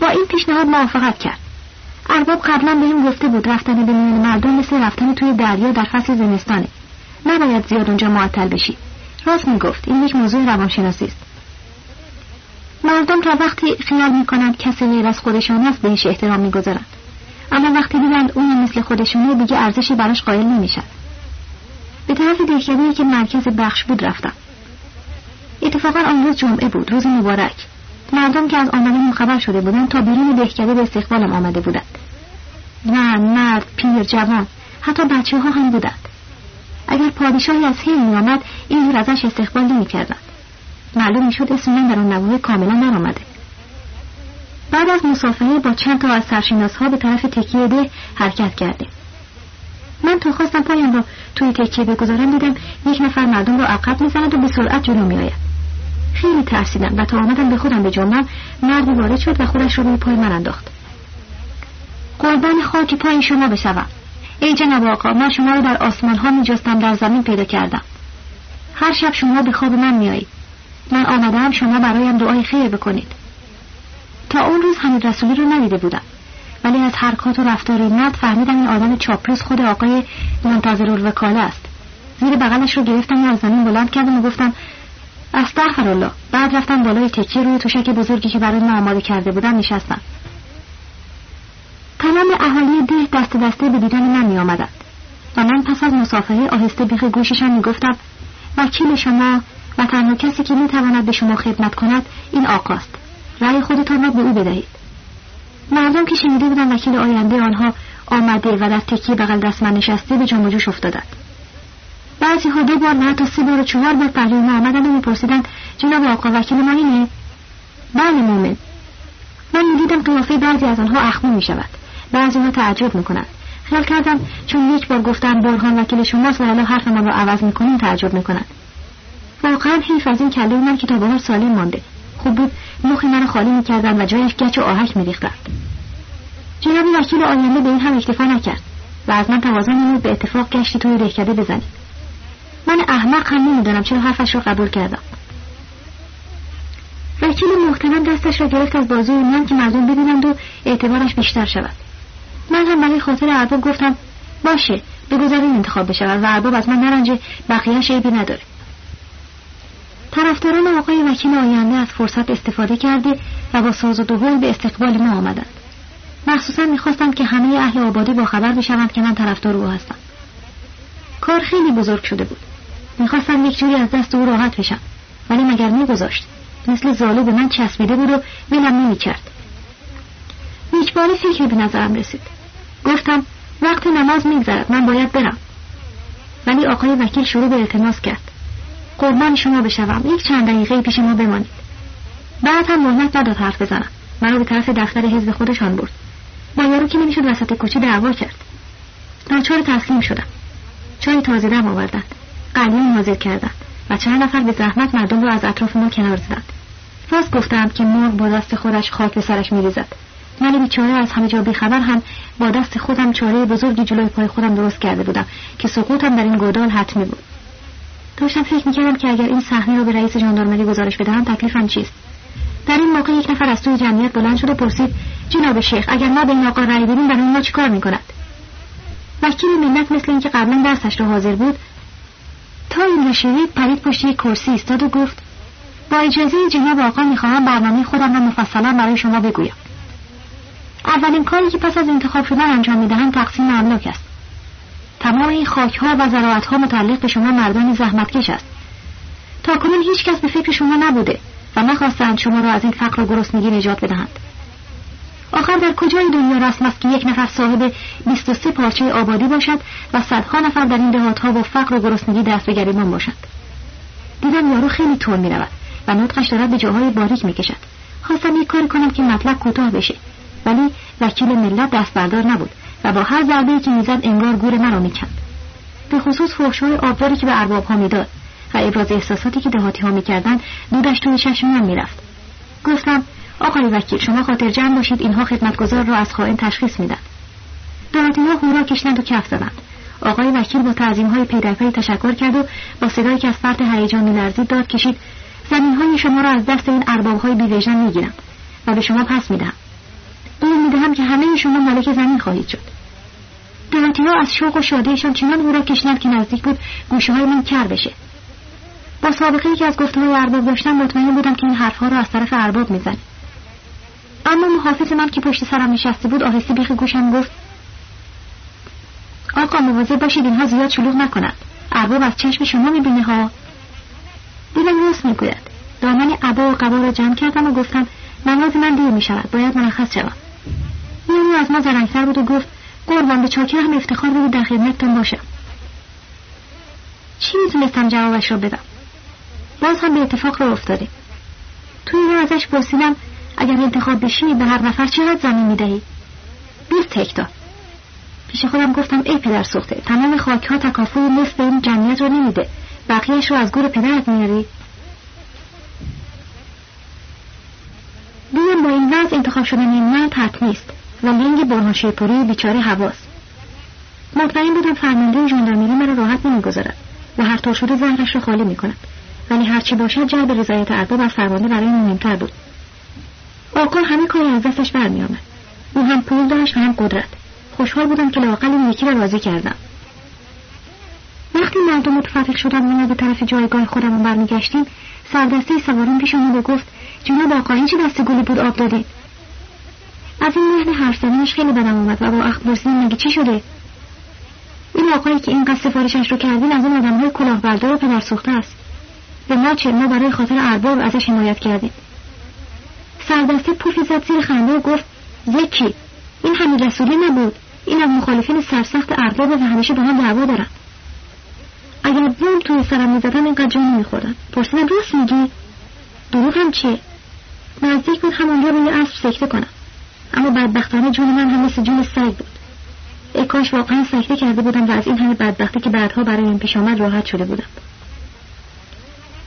با این پیشنهاد موافقت کرد. ارباب قبلا به این گفته بود رفتن به میان مردم مثل رفتن توی دریا در فصل زمستانه. نباید زیاد اونجا معطل بشی. راست می‌گفت این یک موضوع روانشناسی است. مردم تا وقتی خیال می‌کنند کسی غیر از خودشان است بهش احترام می‌گذارند. اما وقتی دیدند اون مثل خودشونه دیگه ارزشی براش قائل نمیشن. به طرف دهکده‌ای که مرکز بخش بود رفتم. اتفاقا آن روز جمعه بود روز مبارک. مردم که از آمدن خبر شده بودند تا بیرون دهکده به استقبالم آمده بودند. زن مرد پیر جوان حتی بچه ها هم بودند. اگر پادشاهی از هند میآمد این ازش استقبال نمی‌کردند. معلوم می‌شد اسم من در آن نبوه کاملا نرآمده بعد از مسافره با چند تا از سرشناس ها به طرف تکیه ده حرکت کرده. من تا خواستم پایم را توی تکیه بگذارم دیدم یک نفر مردم را عقب می‌زند و به سرعت جلو میآید. خیلی ترسیدم و تا آمدم به خودم به جنبم مردی وارد شد و خودش را روی پای من انداخت. قربان خاک پای شما بشوم. ای جناب آقا من شما رو در آسمان ها میجستم در زمین پیدا کردم. هر شب شما به خواب من میایید من آمدم شما برایم دعای خیر بکنید. تا اون روز حمید رسولی رو ندیده بودم. ولی از حرکات و رفتار نت فهمیدم این آدم چاپلوس خود آقای منتظر الوکاله است. زیر بغلش رو گرفتم و از زمین بلند کردم و گفتم استغفر الله بعد رفتم بالای تکیه روی توشک بزرگی که برای ما آماده کرده بودم نشستم. تمام اهالی ده دست دسته به دیدن من می آمدند و من پس از مسافره آهسته بیخ گوششان می گفتم وکیل شما و تنها کسی که می تواند به شما خدمت کند این آقاست. رأی خودتان را به او بدهید. مردم که شنیده بودن وکیل آینده آنها آمده و در تکیه بغل دست من نشسته به جنب جوش افتادند. بعضی ها دو بار و حتی سه بار و چهار بار پهلوی آمدند و میپرسیدند جناب آقا وکیل ما اینه بله مومن. من می‌دیدم قیافه بعضی از آنها اخمو می‌شود. بعضی ها تعجب می‌کنند. خیال کردم چون یک بار گفتم برهان وکیل شماست و حالا حرف من را عوض می‌کنیم تعجب می‌کنند. واقعا حیف از این کله من که تا سالم مانده. خوب بود. مخ من خالی می‌کردن و جایش گچ و آهک میریختند جناب وکیل آینده به این هم اکتفا نکرد و از من توازن نمود به اتفاق گشتی توی دهکده بزنید من احمق هم نمی‌دانم چرا حرفش را قبول کردم. وکیل محترم دستش را گرفت از بازوی من که مردم ببینند و اعتبارش بیشتر شود. من هم برای خاطر ارباب گفتم باشه بگذاریم انتخاب بشود و ارباب از من نرنجه بقیهش عیبی نداره. طرفداران آقای وکیل آینده از فرصت استفاده کرده و با ساز و دهول به استقبال ما آمدند. مخصوصا می‌خواستند که همه اهل آبادی با خبر بشوند که من طرفدار او هستم. کار خیلی بزرگ شده بود. می‌خواستم یک جوری از دست او راحت بشم ولی مگر میگذاشت. مثل زالو به من چسبیده بود و ولم نمی‌کرد. هیچ فکری به نظرم رسید. گفتم وقت نماز میگذرد من باید برم. ولی آقای وکیل شروع به التماس کرد. قربان شما بشوم. یک چند دقیقه پیش ما بمانید. بعد هم مهلت نداد حرف بزنم. منو به طرف دفتر حزب خودشان برد. با یارو که نمی‌شد وسط کوچه دعوا کرد. ناچار تسلیم شدم. چای تازه دم آوردند. قلیون حاضر کردند و چند نفر به زحمت مردم را از اطراف ما کنار زدند. راست گفتم که مرغ با دست خودش خاک به سرش میریزد. من بیچاره از همه جا بیخبر هم با دست خودم چاره بزرگی جلوی پای خودم درست کرده بودم که سقوطم در این گودال حتمی بود. داشتم فکر می‌کردم که اگر این صحنه رو به رئیس ژاندارمری گزارش بدهم تکلیفم چیست؟ در این موقع یک نفر از توی جمعیت بلند شد و پرسید جناب شیخ اگر ما به این آقا رأی بدیم برای ما چیکار می‌کند؟ وکیل ملت مثل اینکه قبلا درسش رو حاضر بود تا این را پرید پشت یک کرسی ایستاد و گفت با اجازه جناب آقا می‌خواهم برنامه خودم را مفصلا برای شما بگویم. اولین کاری که پس از انتخاب شدن انجام می‌دهم تقسیم املاک است. تمام این خاک ها و زراعت ها متعلق به شما مردان زحمتکش است. تا کنون هیچ کس به فکر شما نبوده و نخواستند شما را از این فقر و گرسنگی نجات بدهند. آخر در کجای دنیا رسم است که یک نفر صاحب 23 پارچه آبادی باشد و صدها نفر در این دهات ها با فقر و گرسنگی دست به گریبان باشند؟ دیدم یارو خیلی تون می رود و نطقش دارد به جاهای باریک می کشد خواستم یک کاری کنم که مطلب کوتاه بشه ولی وکیل ملت دست بردار نبود. و با هر ضربه که می‌زد انگار گور مرا می‌کند به خصوص فحشهای آبداری که به ارباب ها می‌داد و ابراز احساساتی که دهاتی ها می‌کردند دودش توی چشم من می‌رفت. گفتم آقای وکیل شما خاطر جمع باشید اینها خدمتگزار را از خائن تشخیص میدن دهاتی ها هورا کشیدند و کف زدند. آقای وکیل با تعظیم های پی تشکر کرد و با صدایی که از فرط هیجان میلرزید داد کشید زمین های شما را از دست این ارباب های بیوژن می‌گیرم و به شما پس می‌دهم. این می‌دهم که همه شما مالک زمین خواهید شد. دهاتی ها از شوق و شادیشان چنان او را کشیدند که نزدیک بود گوشه های من کر بشه. با سابقه که از گفته های ارباب داشتم مطمئن بودم که این حرفها را از طرف ارباب می‌زنه. اما محافظ من که پشت سرم نشسته بود آهسته بیخ گوشم گفت آقا مواظب باشید اینها زیاد شلوغ نکنند. ارباب از چشم شما می‌بینه ها. دیدم راست می‌گوید. دامن عبا و قبا را جمع کردم و گفتم نماز من دیر می‌شود باید مرخص شوم. از ما زرنگتر بود و گفت قربان به چاکر هم افتخار بگو در خدمتتون باشم. چی می‌تونستم جوابش را بدم؟ باز هم به اتفاق را افتاده توی رو ازش پرسیدم اگر انتخاب بشی به هر نفر چقدر زمین می‌دهی؟ بیست هکتار پیش خودم گفتم ای پدر سخته تمام خاک ها نصف این جمعیت رو نمیده. بقیهش رو از گور پدرت میاری دیدم با این وضع انتخاب شدن این من ترک نیست. و لنگ پوری بیچاره حواس. مطمئن بودم فرمانده ژاندارمری مرا راحت نمی‌گذارد و هر طور شده زهرش را خالی می‌کند. ولی هرچی باشد جلب رضایت ارباب از فرمانده برای مهمتر بود. آقا همه کاری از دستش برمیآمد. او هم پول داشت و هم قدرت. خوشحال بودم که لاقل این یکی را راضی کردم. وقتی مردم متفرق شدن و به طرف جایگاه خودمون برمیگشتیم سردسته سواران پیش آمد و گفت جناب آقا این چه دست گلی بود آب دادید؟ از این مهل حرف زدنش خیلی بدم اومد و با اخ مگه چی شده؟ این آقایی که اینقدر سفارشش رو کردین از اون آدمهای کلاهبردار و پدر سوخته است. به ما چه ما برای خاطر ارباب ازش حمایت کردیم. سردسته پوفی زد زیر خنده و گفت یکی این همین رسولی نبود. این از مخالفین سرسخت ارباب و همیشه با هم دعوا دارن. اگر بوم توی سرم می‌زدن اینقدر جا نمیخوردن. پرسیدم راست میگی؟ دروغ هم چیه؟ نزدیک بود همونجا روی اسب سکته کنم. اما بدبختانه جون من هم مثل جون سگ بود. ای کاش واقعا سکته کرده بودم و از این همه بدبختی که بعدها این پیش آمد راحت شده بودم.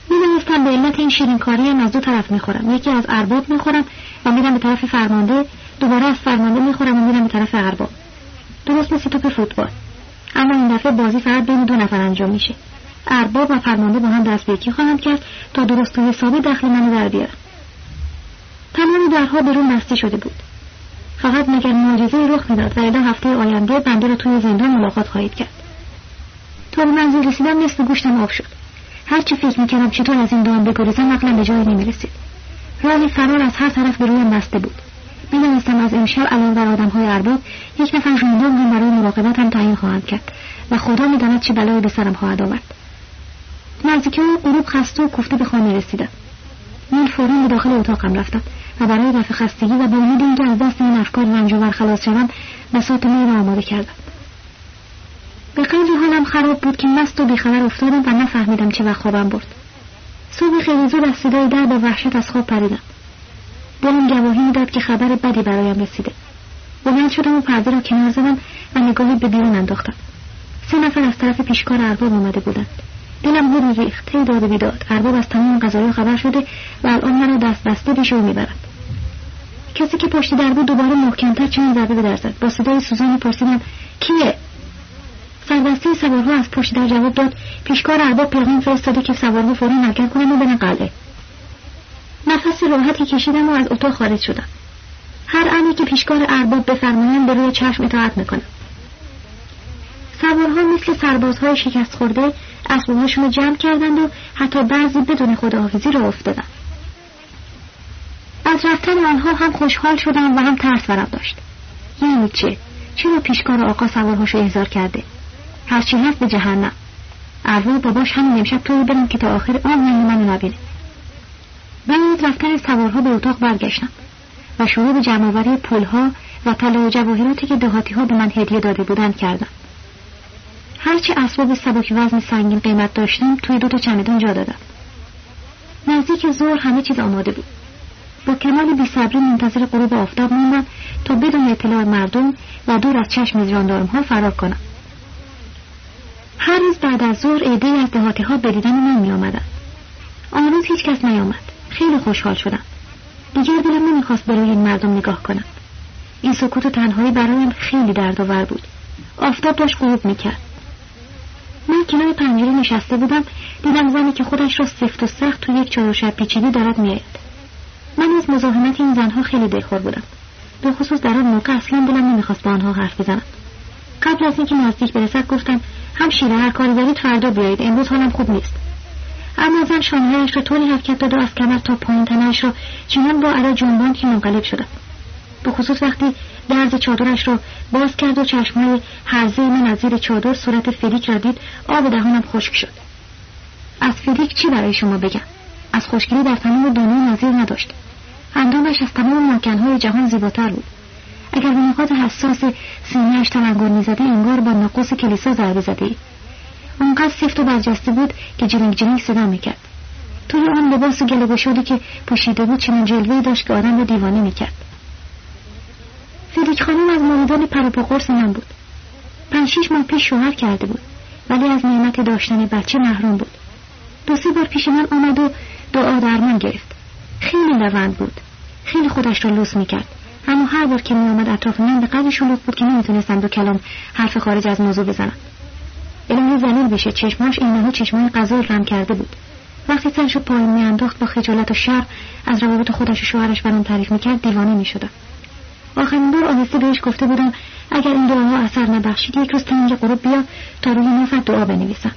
می‌دانستم به علت این شیرینکاری هم از دو طرف می‌خورم. یکی از ارباب می‌خورم و میرم به طرف فرمانده. دوباره از فرمانده می‌خورم و میرم به طرف ارباب. درست مثل توپ فوتبال. اما این دفعه بازی فقط بین دو نفر انجام میشه. ارباب و فرمانده با هم دست به یکی خواهند کرد تا درست و حسابی دخل منو در بیارن. تمام درها برون بسته شده بود. فقط مگر معجزه رخ می‌داد و الا هفته آینده بنده را توی زندان ملاقات خواهید کرد. تا به منزل رسیدم نصف گوشتم آب شد. هرچی فکر می‌کردم چطور از این دام بگریزم عقلم به جایی نمی‌رسید. راه فرار از هر طرف به رویم بسته بود. می‌دانستم از امشب علاوه بر آدمهای ارباب یک نفر ژاندارم هم برای مراقبتم تعیین خواهند کرد و خدا می‌داند چه بلایی به سرم خواهد آورد. نزدیکی غروب خسته و کوفته به خانه رسیدم. من فورا به داخل اتاقم رفتم و برای رفع خستگی و با امید اینکه از دست این افکار رنج خلاص شوم بساط می را آماده کردم. به قدری حالم خراب بود که مست و بیخبر افتادم و نفهمیدم چه وقت خوابم برد. صبح خیلی زود از صدای در به وحشت از خواب پریدم. دلم گواهی می‌داد که خبر بدی برایم رسیده. بلند شدم و پرده را کنار زدم و نگاهی به بیرون انداختم. سه نفر از طرف پیشکار ارباب آمده بودند. دلم هر ریخت هی داد بیداد. ارباب از تمام قضایا خبر شده و الان مرا دست بسته پیش او می‌برد کسی که پشت در بود دوباره محکمتر چند ضربه به در زد با صدای سوزانی پرسیدم کیه؟ سربسته سوارها از پشت در جواب داد پیشکار ارباب پیغام فرستاده که سوارها فوری نکرد کنم و برن قلعه نفس راحتی کشیدم و از اتاق خارج شدم. هر امری که پیشکار ارباب بفرمایند به روی چشم اطاعت می‌کنم. سوارها مثل سربازهای شکست خورده اسبابهاشون رو جمع کردند و حتی بعضی بدون خداحافظی را افتادند از رفتن آنها هم خوشحال شدم و هم ترس برم داشت. یعنی چه؟ چرا پیشکار آقا سوارهاش رو احضار کرده؟ هرچی هست به جهنم؟ اروا باباش همین امشب طوری برم که تا آخر عمر منو نبینه. بعد از رفتن سوارها به اتاق برگشتم و شروع به جمعآوری پولها و طلا و جواهراتی که دهاتی ها به من هدیه داده بودند کردم. هرچه اسباب سبک وزن سنگین قیمت داشتم توی دو تا چمدان جا دادم. نزدیک ظهر همه چیز آماده بود. با کمال بیصبری منتظر غروب آفتاب موندم تا بدون اطلاع مردم و دور از چشم جاندارم ها فرار کنم. هر روز بعد از ظهر عده از ها به دیدن من می آمدن. آن روز هیچ کس نیامد. خیلی خوشحال شدم. دیگر دلم نمی‌خواست به روی این مردم نگاه کنم. این سکوت و تنهایی برایم خیلی دردآور بود. آفتاب داشت غروب می‌کرد. من کنار پنجره نشسته بودم دیدم زنی که خودش را سفت و سخت تو یک چهارشب پیچیدی دارد میآید. من از مزاحمت این زنها خیلی دلخور بودم. به خصوص در آن موقع اصلا دلم نمی‌خواست با آنها حرف بزنم. قبل از اینکه نزدیک برسد گفتم هم شیره هر کاری دارید فردا بیایید امروز حالم خوب نیست. اما زن شانهایش را طوری حرکت داد و از کمر تا پایین تنهاش را چنان با علا جنبان که منقلب شدم. به خصوص وقتی درز چادرش را باز کرد و چشمهای هرزه من از زیر چادر صورت فریک را دید آب دهانم خشک شد. از فریک چی برای شما بگم؟ از خشکگیری در تمام دنیا نظیر نداشت. اندامش از تمام مکانهای جهان زیباتر بود. اگر به نقاط حساس سینهاش تلنگر می‌زده انگار با نقوس کلیسا ضربه زده آنقدر سفت و برجسته بود که جنگ جنگ صدا می‌کرد. توی آن لباس گله شده که پوشیده بود چنین جلوه داشت که آدم را دیوانه می‌کرد. فریک خانم از مریدان پروپا قرص من بود. پنج شیش ماه پیش شوهر کرده بود ولی از نعمت داشتن بچه محروم بود. دو سه بار پیش من آمد و دعا درمان گرفت. خیلی لوند بود. خیلی خودش را لوس می‌کرد. اما هر بار که میآمد اطراف من به قدر شلوغ بود که نمی‌تونستم دو کلام حرف خارج از موضوع بزنم. الهی زلیل بشه چشماش اینها چشمای غذا رم کرده بود. وقتی سرش پایین میانداخت با خجالت و شر از روابط خودش و شوهرش برام تعریف می‌کرد دیوانه می‌شدم. آخرین بار آهسته بهش گفته بودم اگر این دعاها اثر نبخشید یک روز اینجا غروب بیا تا روی نفت دعا بنویسم.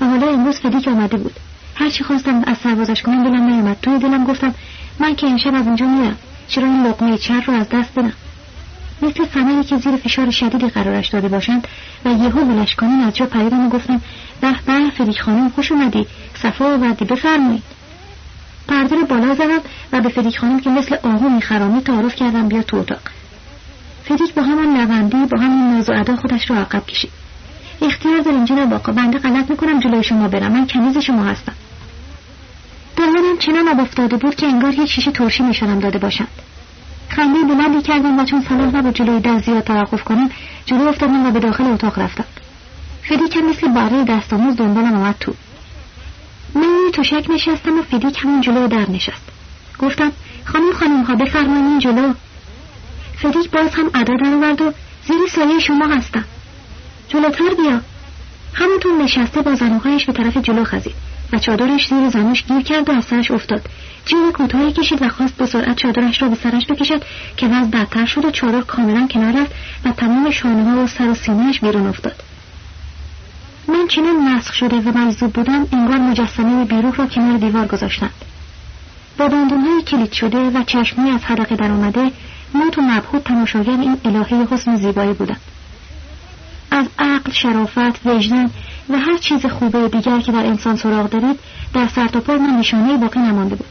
و حالا امروز فدیک آمده بود. هرچی خواستم از سربازش کنم دلم نیومد. توی دلم گفتم من که امشب از اینجا میرم. چرا این لقمه چر رو از دست بدم؟ مثل ثمری که زیر فشار شدیدی قرارش داده باشند و یهو ولش کنیم از جا پریدم و گفتم به به فدیک خانم خوش اومدی. صفا آوردی بفرمایید. پرده رو بالا زدم و به فدیک خانم که مثل آهو میخرامی تعارف کردم بیا تو اتاق. فدیک با همان نوندی با همین ناز و ادا خودش رو عقب کشید. اختیار دارین جناب آقا بنده غلط می‌کنم جلوی شما برم. من کنیز شما هستم. دهانم چنان آب افتاده بود که انگار یک شیشه ترشی نشانم داده باشند خنده بلندی کردم و چون صلاح نبود جلوی در زیاد توقف کنم جلو افتادم و به داخل اتاق رفتم. فدیکم مثل باره دستاموز دنبالم آمد تو. من روی تشک نشستم و فدیک همون جلو در نشست. گفتم خانم خانم ها بفرمایید این جلو. فدیک باز هم ادا درآورد و زیر سایه شما هستم. جلوتر بیا. همونطور نشسته با زنوهایش به طرف جلو خزید و چادرش زیر زنوش گیر کرد و از سرش افتاد. جیب کوتاهی کشید و خواست به سرعت چادرش را به سرش بکشد که وضع بدتر شد و چادر کاملا کنار رفت و تمام شانه ها و سر و سینهش بیرون افتاد. من چنان مسخ شده و مجذوب بودم انگار مجسمه بیروح را کنار دیوار گذاشتند. با های کلید شده و چشمی از حلقه در آمده موت و مبهوت تماشاگر این الهه حسن زیبایی بودم از عقل شرافت وجدان و هر چیز خوبه دیگر که در انسان سراغ دارید در سرتاپا من نشانه باقی نمانده بود.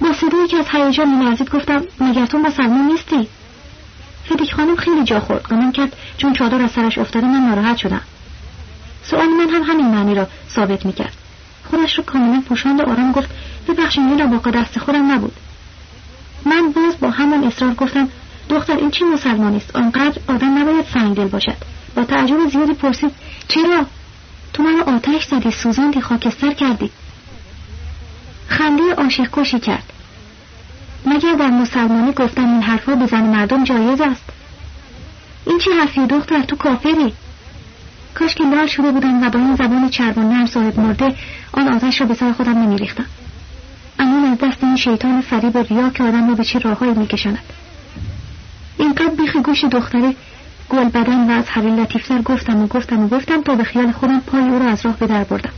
با صدایی که از هیجان میلرزید گفتم مگر تو مسلمان نیستی؟ فدیک خانم خیلی جا خورد. گمان کرد چون چادر از سرش افتاده من ناراحت شدم. سؤال من هم همین معنی را ثابت می‌کرد. خودش رو کاملا پوشاند و آرام گفت ببخشید این با دست خودم نبود. من باز با همان اصرار گفتم دختر این چی مسلمانی است؟ آنقدر آدم نباید سنگدل باشد. با تعجب زیادی پرسید چرا؟ تو منو آتش زدی سوزاندی خاکستر کردی. خنده عاشق کشی کرد. مگر در مسلمانی گفتن این حرفها به زن مردم جایز است؟ این چه حرفی دختر تو کافری؟ کاش که لال شده بودم و با این زبان چربان نرم صاحب مرده آن آتش را به سر خودم نمیریختم. اما از دست این شیطان فریب ریا که آدم را به چه راههایی میکشاند. اینقدر بیخ گوش دختره گل بدن و از هر لطیفتر گفتم و گفتم و گفتم تا به خیال خودم پای او را از راه به در بردم.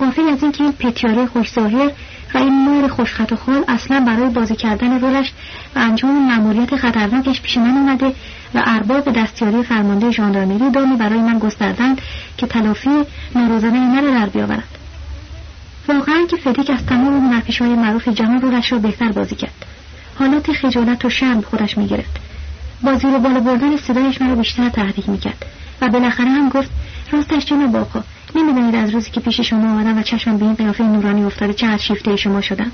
غافل از اینکه این پتیاره خوش ظاهر و این مور خوشخط و خال اصلا برای بازی کردن رولش و انجام مأموریت خطرناکش پیش من اومده و ارباب دستیاری فرمانده ژاندارمری دامی برای من گستردند که تلافی ناروزانه من را در بیاورند واقعا که فدیک از تمام های معروف جهان رولش را بهتر بازی کرد. حالات خجالت و شرم خودش می‌گرفت. با زیر بالا بردن صدایش مرا بیشتر تحریک می‌کرد و بالاخره هم گفت راستش جناب آقا نمی‌دانید از روزی که پیش شما آمدم و چشمم به این قیافه نورانی افتاده چقدر شیفته شما شدم.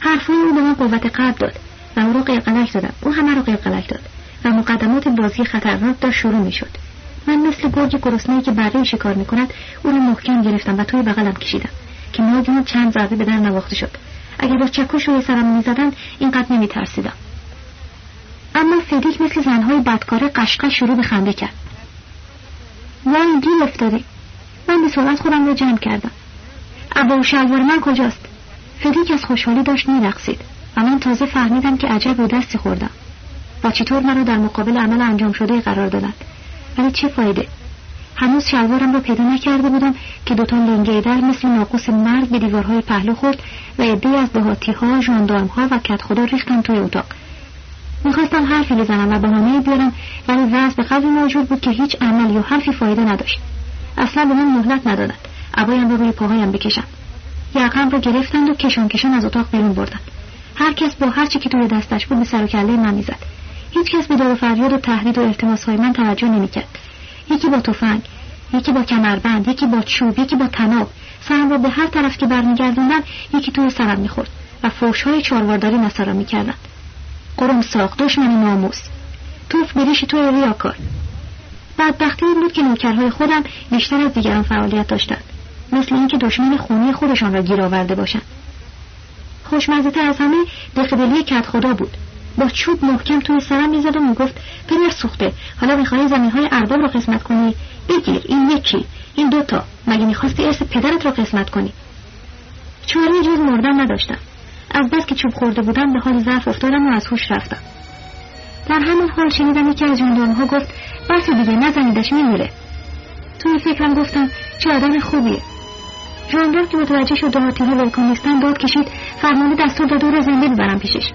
حرفهای او به من قوت قلب داد و او را قلقلک دادم او همه را قلقلک داد و مقدمات بازی خطرناک داشت شروع می‌شد. من مثل گرگ گرسنهای که برای شکار می‌کند او را محکم گرفتم و توی بغلم کشیدم که ناگهان چند ضربه به در نواخته شد. اگر با چکش روی سرم می‌زدن اینقدر نمیترسیدم. اما فدیک مثل زنهای بدکاره قشقش شروع به خنده کرد. وای گیر افتادی من به سرعت خودم را جمع کردم. ابا و شلوار من کجاست؟ فدیک از خوشحالی داشت میرقصید. و من تازه فهمیدم که عجب رو دستی خوردم. و چطور مرا در مقابل عمل انجام شده قرار دادند ولی چه فایده؟ هنوز شلوارم را پیدا نکرده بودم که دوتا لنگه در مثل ناقوس مرد به دیوارهای پهلو خورد و عده از دهاتی ها ژاندارم ها و کت خدا ریختن توی اتاق. می‌خواستم حرفی بزنم و بهانه بیارم ولی وضع به قدری موجود بود که هیچ عمل یا حرفی فایده نداشت. اصلا به من مهلت ندادند عبایم را روی پاهایم بکشم. یقم را گرفتند و کشان کشان از اتاق بیرون بردند هر کس با هر چی که توی دستش بود به سر و کله من می‌زد. هیچ کس به دار فریاد و تهدید و التماسهای من توجه نمی‌کرد. یکی با تفنگ یکی با کمربند یکی با چوب یکی با تناب. سرم را به هر طرف که برمیگردوندن یکی توی سرم می‌خورد و فوشهای چاروارداری مسرا می‌کردند قرم ساخت دشمن ناموس. توف بریش توی ریاکار بدبختی این بود که نوکرهای خودم بیشتر از دیگران فعالیت داشتند. مثل اینکه دشمن خونی خودشان را گیر آورده باشند. خوشمزه از همه دخبلی کت خدا بود. با چوب محکم توی سرم می‌زد و می‌گفت پدر سوخته حالا می‌خواهی زمین های ارباب رو قسمت کنی؟ بگیر این یکی این دوتا مگه می‌خواستی ارث پدرت رو قسمت کنی؟ چاره جز مردن نداشتم. از بس که چوب خورده بودم به حال ضعف افتادم و از هوش رفتم. در همین حال شنیدم یکی از ها گفت بس دیگه نزنیدش میمیره. توی فکرم گفتم چه آدم خوبیه. ژاندارم که متوجه شد دو ولکان نیستن داد کشید فرمانده دستور داد دور زنده ببرم پیشش.